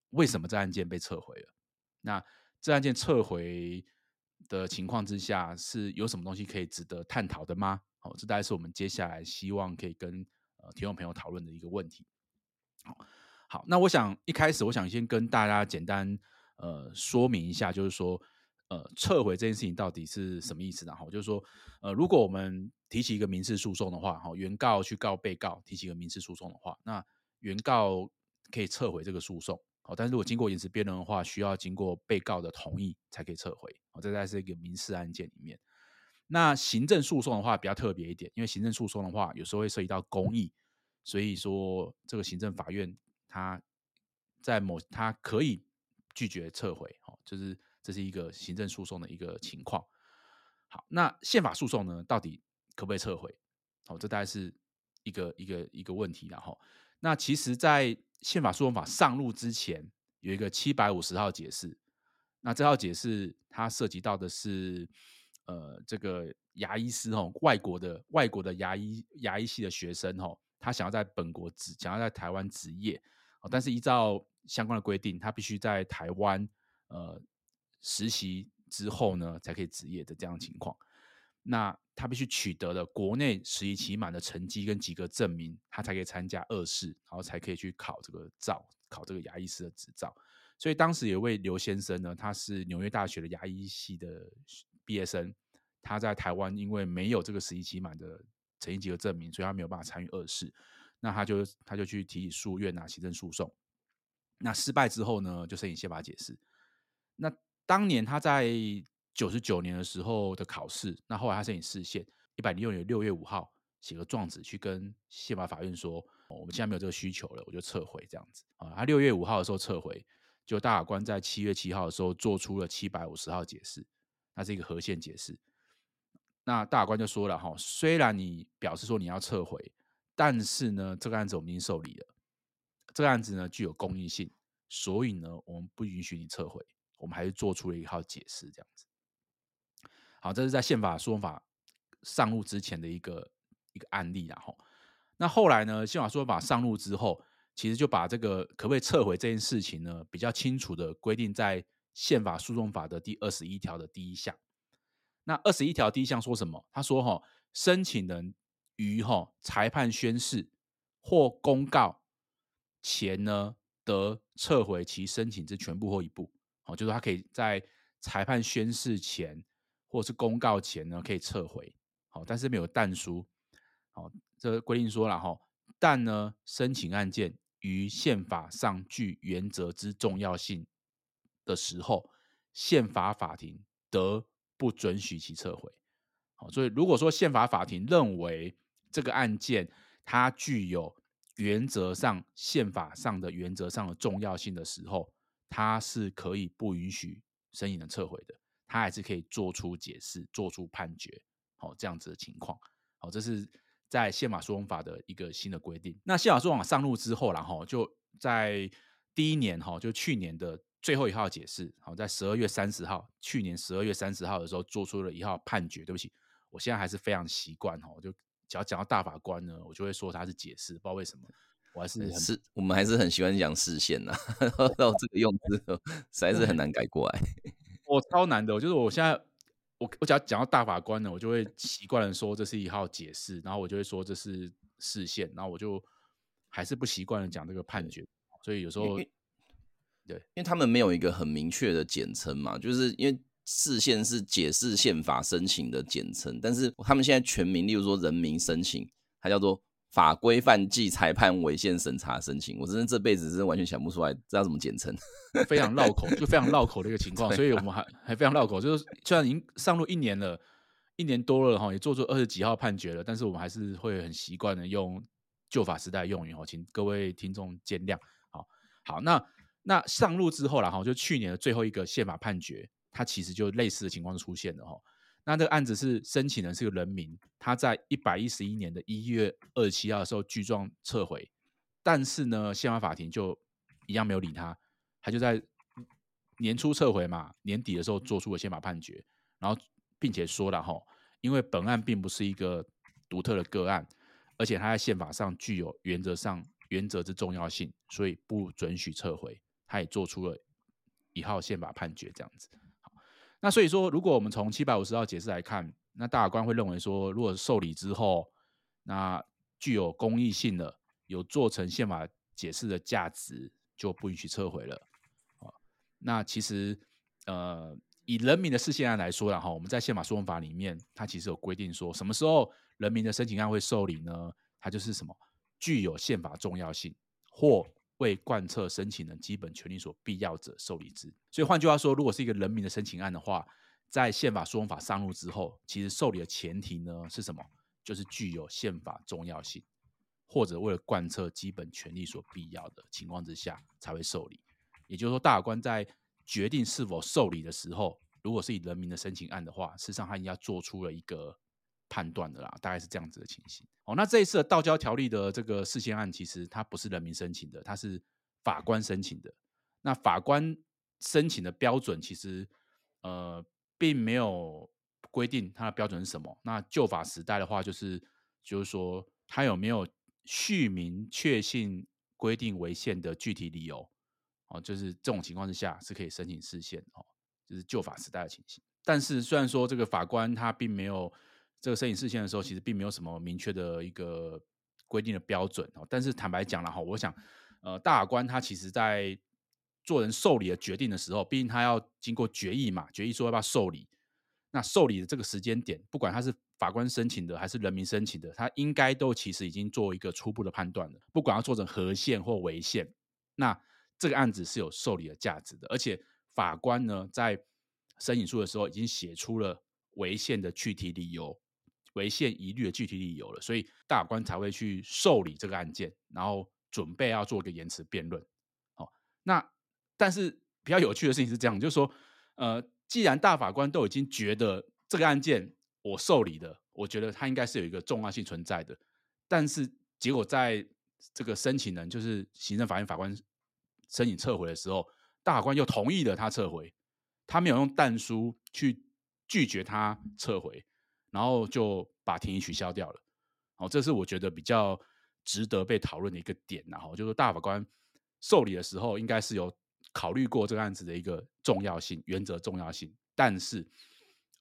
为什么这案件被撤回了？那这案件撤回的情况之下，是有什么东西可以值得探讨的吗？好，这大概是我们接下来希望可以跟呃听众朋友讨论的一个问题。好，好，那我想一开始我想先跟大家简单呃说明一下，就是说。呃，撤回这件事情到底是什么意思呢？哈，就是说，呃，如果我们提起一个民事诉讼的话，哈，原告去告被告，提起一个民事诉讼的话，那原告可以撤回这个诉讼，好，但是如果经过延迟辩论的话，需要经过被告的同意才可以撤回，好，这在是一个民事案件里面。那行政诉讼的话比较特别一点，因为行政诉讼的话有时候会涉及到公益，所以说这个行政法院它在某它可以拒绝撤回，好，就是。这是一个行政诉讼的一个情况。好，那宪法诉讼呢，到底可不可以撤回？好，这大概是一个一个一个问题。然后，那其实，在宪法诉讼法上路之前，有一个七百五十号解释。那这号解释它涉及到的是，呃，这个牙医师哦，外国的外国的牙医牙医系的学生哦，他想要在本国职，想要在台湾执业，但是依照相关的规定，他必须在台湾呃。实习之后呢，才可以执业的这样情况。那他必须取得了国内实习期满的成绩跟及格证明，他才可以参加二试，然后才可以去考这个照，考这个牙医师的执照。所以当时有位刘先生呢，他是纽约大学的牙医系的毕业生，他在台湾因为没有这个实习期满的成绩及格证明，所以他没有办法参与二试。那他就他就去提起诉愿啊，行政诉讼。那失败之后呢，就申请宪法解释。那当年他在九十九年的时候的考试，那后来他申请释宪，一百零六年六月五号写个状纸去跟宪法法院说，哦，我们现在没有这个需求了，我就撤回这样子啊。他六月五号的时候撤回，就大法官在七月七号的时候做出了七百五十号解释，那是一个合宪解释。那大法官就说了哈，虽然你表示说你要撤回，但是呢，这个案子我们已经受理了，这个案子呢具有公益性，所以呢，我们不允许你撤回。我们还是做出了一套解释，这样子。好，这是在宪法诉讼法上路之前的一个一个案例，然后，那后来呢，宪法诉讼法上路之后，其实就把这个可不可以撤回这件事情呢，比较清楚的规定在宪法诉讼法的第二十一条的第一项。那二十一条第一项说什么？他说：“哈，申请人于哈裁判宣誓或公告前呢，得撤回其申请之全部或一部。”就是他可以在裁判宣誓前或是公告前呢，可以撤回。好，但是没有但书。好，这规定说了哈，但呢，申请案件于宪法上具原则之重要性的时候，宪法法庭得不准许其撤回。好，所以如果说宪法法庭认为这个案件它具有原则上宪法上的原则上的重要性的时候，他是可以不允许申请人撤回的，他还是可以做出解释、做出判决，好，这样子的情况，好，这是在宪法诉讼法的一个新的规定。那宪法诉讼法上路之后，然后就在第一年哈，就去年的最后一号解释，好，在十二月三十号，去年十二月三十号的时候做出了一号判决。对不起，我现在还是非常习惯哈，就只要讲到大法官呢，我就会说他是解释，不知道为什么。我还是是，我们还是很喜欢讲视线呐，到这个用字实在是很难改过来。我超难的，就是我现在我我只要讲到大法官呢，我就会习惯的说这是一号解释，然后我就会说这是视线，然后我就还是不习惯的讲这个判决，所以有时候对，因为他们没有一个很明确的简称嘛，就是因为视线是解释宪法申请的简称，但是他们现在全名，例如说人民申请，它叫做。法规范暨裁判违宪审查申请，我真的这辈子真的完全想不出来这要怎么简称，非常绕口，就非常绕口的一个情况，所以我们还还非常绕口，就是虽然已经上路一年了，一年多了哈，也做出二十几号判决了，但是我们还是会很习惯的用旧法时代用语哈，请各位听众见谅。好，好，那那上路之后了哈，就去年的最后一个宪法判决，它其实就类似的情况出现了哈。那这个案子是申请人是个人民，他在一百一十一年的一月二十七号的时候具状撤回，但是呢，宪法法庭就一样没有理他，他就在年初撤回嘛，年底的时候做出了宪法判决，然后并且说了哈，因为本案并不是一个独特的个案，而且它在宪法上具有原则上原则之重要性，所以不准许撤回。他也做出了一号宪法判决，这样子。那所以说，如果我们从七百五十号解释来看，那大法官会认为说，如果受理之后，那具有公益性的，有做成宪法解释的价值，就不允许撤回了。那其实，呃，以人民的释宪案来说，然后我们在宪法诉讼法里面，它其实有规定说，什么时候人民的申请案会受理呢？它就是什么具有宪法重要性或为贯彻申请人基本权利所必要者受理之。所以换句话说，如果是一个人民的申请案的话，在宪法诉讼法上路之后，其实受理的前提呢是什么？就是具有宪法重要性，或者为了贯彻基本权利所必要的情况之下才会受理。也就是说，大法官在决定是否受理的时候，如果是以人民的申请案的话，事实上他已经要做出了一个判断的啦，大概是这样子的情形。那这一次的道交条例的这个释宪案，其实它不是人民申请的，它是法官申请的。那法官申请的标准，其实呃并没有规定它的标准是什么。那旧法时代的话，就是就是说，他有没有续明确信规定违宪的具体理由。哦，就是这种情况之下是可以申请释宪哦，就是旧法时代的情形。但是虽然说这个法官他并没有这个申请释宪的时候，其实并没有什么明确的一个规定的标准哦。但是坦白讲了哈，我想呃，大法官他其实在做人受理的决定的时候，毕竟他要经过决议嘛，决议说要不要受理。那受理的这个时间点，不管他是法官申请的还是人民申请的，他应该都其实已经做一个初步的判断了。不管要做成合宪或违宪，那这个案子是有受理的价值的，而且法官呢在申请书的时候已经写出了违宪的具体理由、违宪疑虑的具体理由了，所以大法官才会去受理这个案件，然后准备要做一个言词辩论。好，那但是比较有趣的事情是这样，就是说，呃，既然大法官都已经觉得这个案件我受理的，我觉得它应该是有一个重要性存在的，但是结果在这个申请人就是行政法院法官。申请撤回的时候，大法官又同意了他撤回，他没有用但书去拒绝他撤回，然后就把庭议取消掉了。好，这是我觉得比较值得被讨论的一个点。然后就是大法官受理的时候，应该是有考虑过这个案子的一个重要性、原则重要性，但是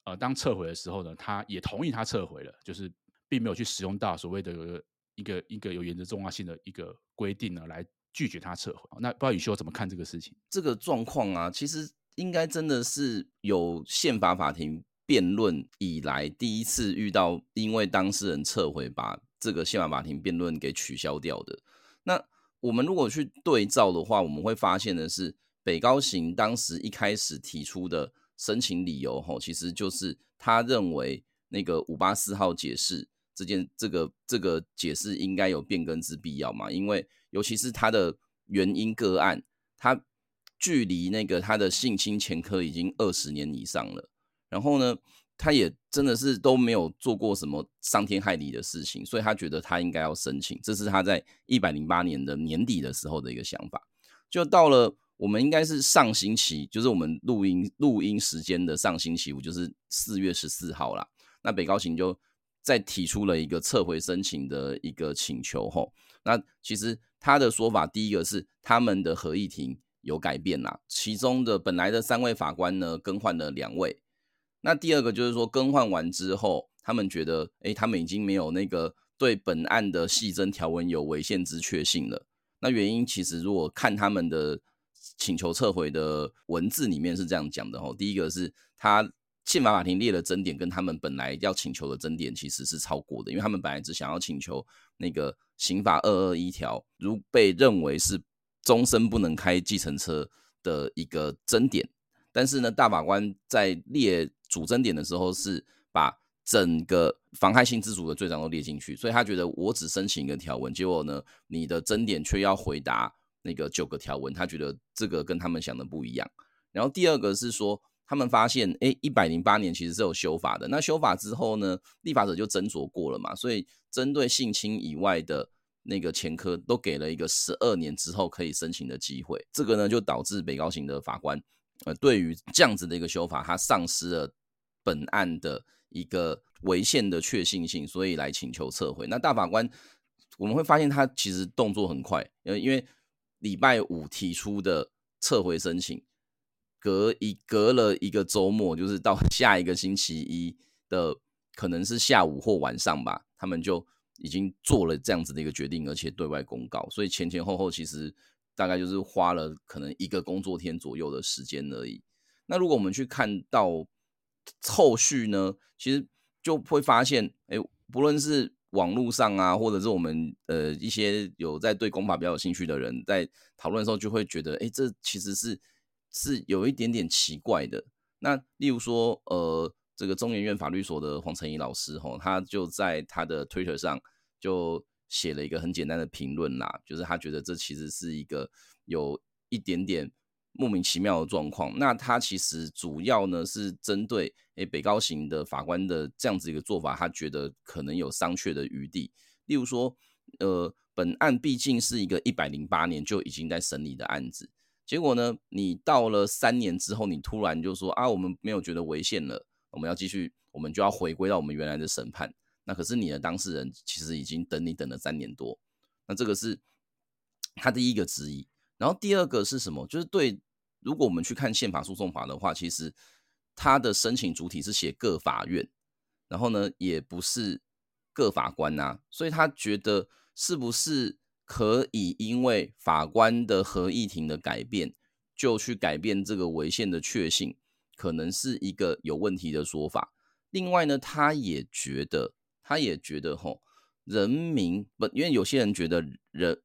呃，当撤回的时候呢，他也同意他撤回了，就是并没有去使用到所谓的一个一个有原则重要性的一个规定呢来。拒绝他撤回，那不知道宇修怎么看这个事情？这个状况啊，其实应该真的是有宪法法庭辩论以来第一次遇到，因为当事人撤回把这个宪法法庭辩论给取消掉的。那我们如果去对照的话，我们会发现的是，北高行当时一开始提出的申请理由，吼，其实就是他认为那个五八四号解释这件这个这个解释应该有变更之必要嘛，因为。尤其是他的原因个案，他距离那个他的性侵前科已经二十年以上了，然后呢，他也真的是都没有做过什么伤天害理的事情，所以他觉得他应该要申请，这是他在一百零八年的年底的时候的一个想法。就到了我们应该是上星期，就是我们录音录音时间的上星期五，就是四月十四号啦。那北高行就再提出了一个撤回申请的一个请求吼，那其实。他的说法，第一个是他们的合议庭有改变啦，其中的本来的三位法官呢，更换了两位。那第二个就是说，更换完之后，他们觉得，哎，他们已经没有那个对本案的细增条文有违宪之确信了。那原因其实如果看他们的请求撤回的文字里面是这样讲的哦，第一个是他。宪法法庭列的争点跟他们本来要请求的争点其实是超过的，因为他们本来只想要请求那个刑法二二一条，如被认为是终身不能开计程车的一个争点，但是呢，大法官在列主争点的时候是把整个妨害性自主的罪章都列进去，所以他觉得我只申请一个条文，结果呢，你的争点却要回答那个九个条文，他觉得这个跟他们想的不一样。然后第二个是说。他们发现，哎，一百零八年其实是有修法的。那修法之后呢，立法者就斟酌过了嘛，所以针对性侵以外的那个前科，都给了一个十二年之后可以申请的机会。这个呢，就导致北高行的法官，呃，对于这样子的一个修法，他丧失了本案的一个违宪的确信性，所以来请求撤回。那大法官我们会发现他其实动作很快，呃，因为礼拜五提出的撤回申请，隔一隔了一个周末，就是到 下一个星期一的可能是下午或晚上吧，他们就已经做了这样子的一个决定，而且对外公告，所以前前后后其实大概就是花了可能一个工作天左右的时间而已。那如果我们去看到后续呢，其实就会发现，哎，不论是网络上啊，或者是我们呃一些有在对公法比较有兴趣的人在讨论的时候，就会觉得，哎，这其实是是有一点点奇怪的。那例如说，呃，这个中研院法律所的黄成义老师吼，他就在他的 Twitter 上就写了一个很简单的评论啦，就是他觉得这其实是一个有一点点。莫名其妙的状况，那他其实主要呢是针对诶、北高行的法官的这样子一个做法，他觉得可能有商榷的余地。例如说，呃，本案毕竟是一个一百零八年就已经在审理的案子，结果呢，你到了三年之后，你突然就说啊，我们没有觉得违宪了，我们要继续，我们就要回归到我们原来的审判。那可是你的当事人其实已经等你等了三年多，那这个是他第一个质疑。然后第二个是什么？就是对，如果我们去看宪法诉讼法的话，其实他的申请主体是写各法院，然后呢，也不是各法官呐、所以他觉得是不是可以因为法官的合议庭的改变，就去改变这个违宪的确信，可能是一个有问题的说法。另外呢，他也觉得，他也觉得吼，人民不，因为有些人觉得人。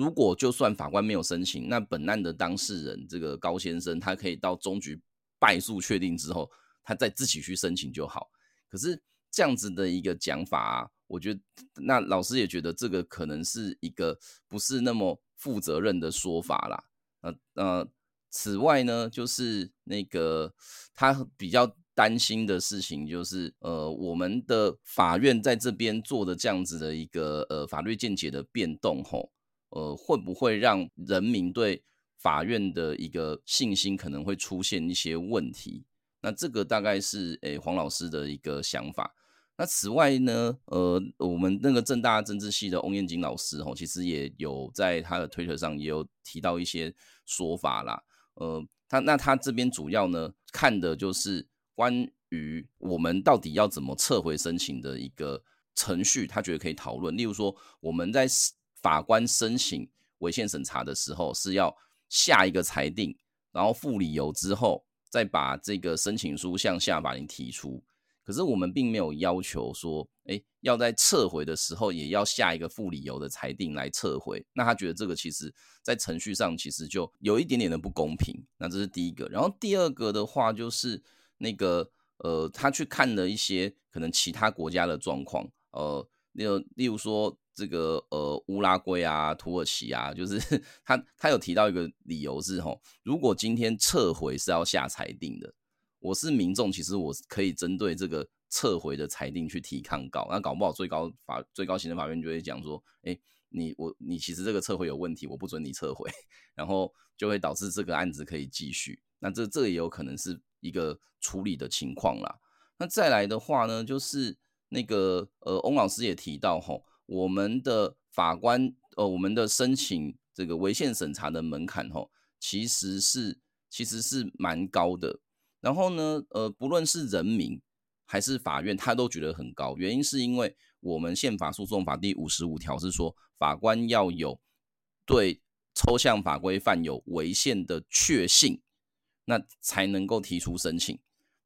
如果就算法官没有申请，那本案的当事人这个高先生，他可以到终局败诉确定之后，他再自己去申请就好。可是这样子的一个讲法啊，我觉得那老师也觉得这个可能是一个不是那么负责任的说法啦。呃呃，此外呢，就是那个他比较担心的事情，就是呃，我们的法院在这边做的这样子的一个呃法律见解的变动吼。呃，会不会让人民对法院的一个信心可能会出现一些问题？那这个大概是诶黄老师的一个想法。那此外呢，呃，我们那个政大政治系的翁燕金老师吼，其实也有在他的推特上也有提到一些说法啦。呃，他那他这边主要呢看的就是关于我们到底要怎么撤回申请的一个程序，他觉得可以讨论。例如说我们在。法官申请违宪审查的时候，是要下一个裁定，然后附理由之后，再把这个申请书向下法庭提出。可是我们并没有要求说，哎，要在撤回的时候也要下一个附理由的裁定来撤回。那他觉得这个其实在程序上其实就有一点点的不公平。那这是第一个。然后第二个的话就是那个呃，他去看了一些可能其他国家的状况，呃，例如例如说。这个呃，乌拉圭啊，土耳其啊，就是 他他有提到一个理由是吼，如果今天撤回是要下裁定的，我是民众，其实我可以针对这个撤回的裁定去提抗告，那搞不好最高法最高行政法院就会讲说，哎，你我你其实这个撤回有问题，我不准你撤回，然后就会导致这个案子可以继续，那这这也有可能是一个处理的情况啦。那再来的话呢，就是那个呃，翁老师也提到吼。我们的法官，呃，我们的申请这个违宪审查的门槛，吼，其实是其实是蛮高的。然后呢，呃，不论是人民还是法院，他都觉得很高。原因是因为我们宪法诉讼法第五十五条是说，法官要有对抽象法规范有违宪的确信，那才能够提出申请。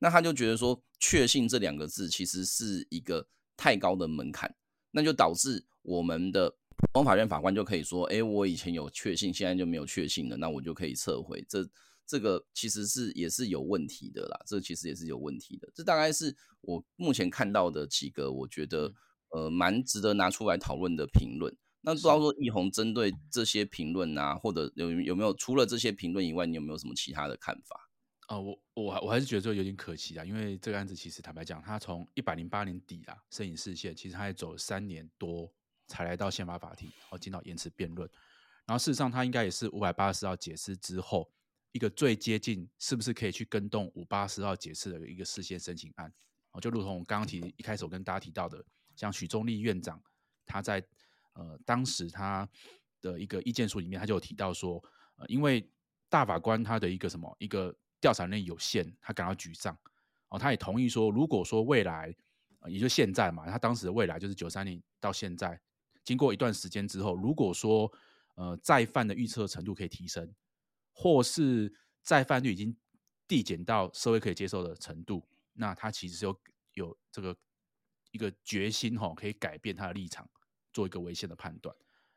那他就觉得说，确信这两个字其实是一个太高的门槛。那就导致我们的普通法院法官就可以说，哎，我以前有确信，现在就没有确信了，那我就可以撤回。这这个其实是也是有问题的啦，这其实也是有问题的。这大概是我目前看到的几个，我觉得呃蛮值得拿出来讨论的评论。那不知道说易红针对这些评论啊，或者有有没有除了这些评论以外，你有没有什么其他的看法？啊、呃，我我我还是觉得这有点可惜啊，因为这个案子其实坦白讲，他从一百零八年底啊，摄影视线，其实他也走了三年多才来到宪法法庭，然后进到言词辩论。然后事实上，他应该也是五百八十号解释之后，一个最接近是不是可以去更动五八四号解释的一个释宪申请案。哦，就如同我刚刚提一开始我跟大家提到的，像许宗力院长他在呃当时他的一个意见书里面，他就有提到说，呃，因为大法官他的一个什么一个调查能力有限，他感到沮丧。哦，他也同意说，如果说未来，也就现在嘛，他当时的未来就是九三年到现在，经过一段时间之后，如果说呃再犯的预测程度可以提升，或是再犯率已经递减到社会可以接受的程度。那他其实是有有这个一个决心哈，可以改变他的立场，做一个危险的判断。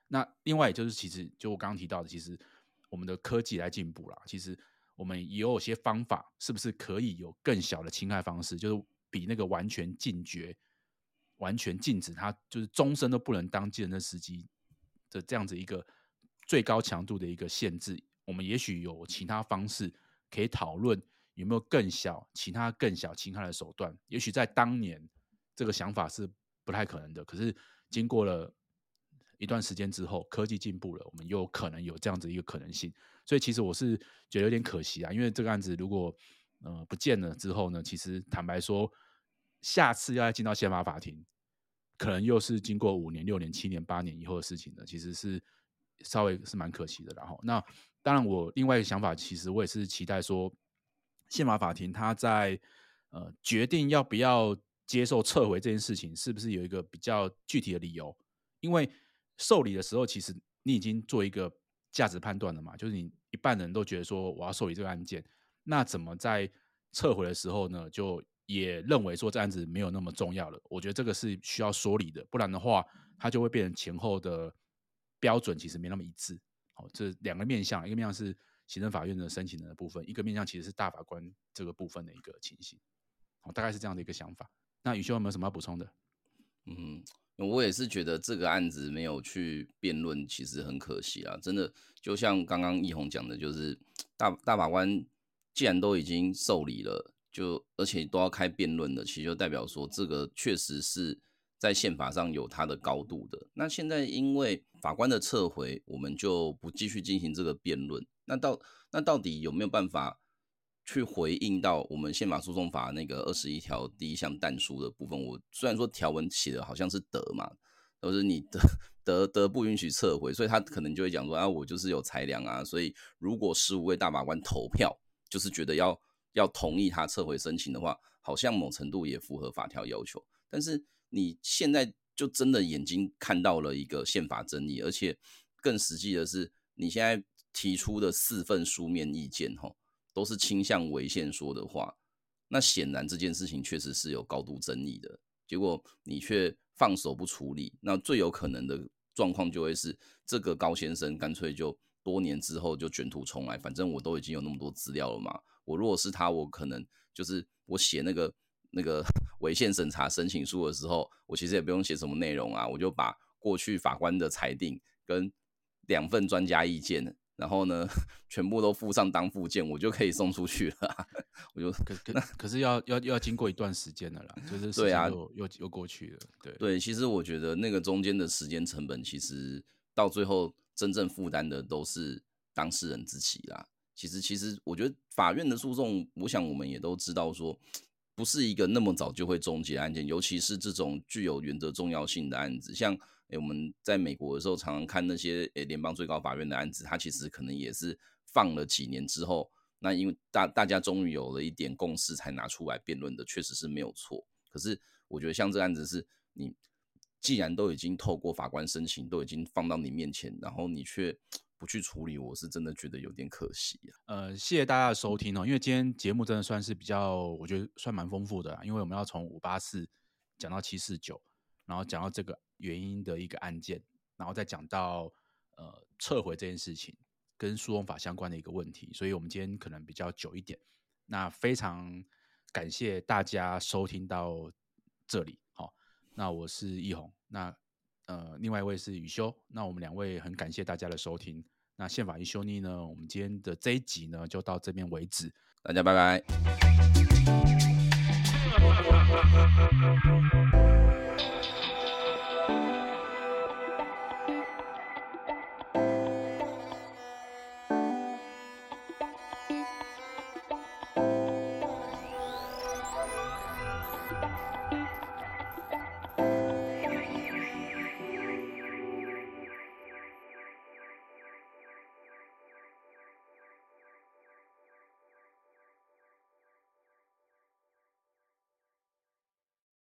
那另外就是，其实就我刚刚提到的，其实我们的科技来进步了，其实我们也有些方法，是不是可以有更小的侵害方式，就是比那个完全禁绝、完全禁止他就是终身都不能当计程车司机的这样子一个最高强度的一个限制。我们也许有其他方式可以讨论。有没有更小、其他更小侵害的手段？也许在当年，这个想法是不太可能的。可是经过了一段时间之后，科技进步了，我们又可能有这样子一个可能性。所以其实我是觉得有点可惜啊，因为这个案子如果呃不见了之后呢，其实坦白说，下次要再进到宪法法庭，可能又是经过五年、六年、七年、八年以后的事情了。其实是稍微是蛮可惜的。然后，那当然我另外一个想法，其实我也是期待说。宪法法庭他在呃决定要不要接受撤回这件事情，是不是有一个比较具体的理由？因为受理的时候，其实你已经做一个价值判断了嘛，就是你一半人都觉得说我要受理这个案件，那怎么在撤回的时候呢，就也认为说这案子没有那么重要了？我觉得这个是需要说理的，不然的话，它就会变成前后的标准其实没那么一致。好，这两个面向，一个面向是。行政法院的申请人的部分，一个面向其实是大法官这个部分的一个情形，哦，大概是这样的一个想法。那宇修有没有什么要补充的？嗯，我也是觉得这个案子没有去辩论，其实很可惜啊。真的，就像刚刚奕宏讲的，就是大大法官既然都已经受理了，就而且都要开辩论了，其实就代表说这个确实是在宪法上有它的高度的。那现在因为法官的撤回，我们就不继续进行这个辩论。那到那到底有没有办法去回应到我们宪法诉讼法那个二十一条第一项但书的部分？我虽然说条文写的好像是得嘛，都是你得得得不允许撤回，所以他可能就会讲说啊，我就是有裁量啊，所以如果十五位大法官投票，就是觉得要要同意他撤回申请的话，好像某程度也符合法条要求。但是你现在就真的眼睛看到了一个宪法争议，而且更实际的是，你现在。提出的四份书面意见，吼，都是倾向违宪说的话。那显然这件事情确实是有高度争议的。结果你却放手不处理，那最有可能的状况就会是这个高先生干脆就多年之后就卷土重来。反正我都已经有那么多资料了嘛。我如果是他，我可能就是我写那个那个 违宪审查申请书的时候，我其实也不用写什么内容啊，我就把过去法官的裁定跟两份专家意见。然后呢，全部都附上当附件，我就可以送出去了。我就可可可是要要要经过一段时间的啦，就是对啊，又又又过去了。对对，其实我觉得那个中间的时间成本，其实到最后真正负担的都是当事人自己啦。其实其实我觉得法院的诉讼，我想我们也都知道说，不是一个那么早就会终结的案件，尤其是这种具有原则重要性的案子，像。诶，我们在美国的时候常常看那些诶联邦最高法院的案子，它其实可能也是放了几年之后，那因为大大家终于有了一点共识才拿出来辩论的，确实是没有错。可是我觉得像这案子是，你既然都已经透过法官申请，都已经放到你面前，然后你却 不去处理，我是真的觉得有点可惜啊。呃，谢谢大家的收听哦，因为今天节目真的算是比较，我觉得算蛮丰富的，因为我们要从五八四讲到七四九。然后讲到这个原因的一个案件，然后再讲到呃撤回这件事情跟诉讼法相关的一个问题，所以我们今天可能比较久一点。那非常感谢大家收听到这里，好，那我是奕宏，那呃另外一位是宇修，那我们两位很感谢大家的收听。那宪法一修你呢，我们今天的这一集呢就到这边为止，大家拜拜。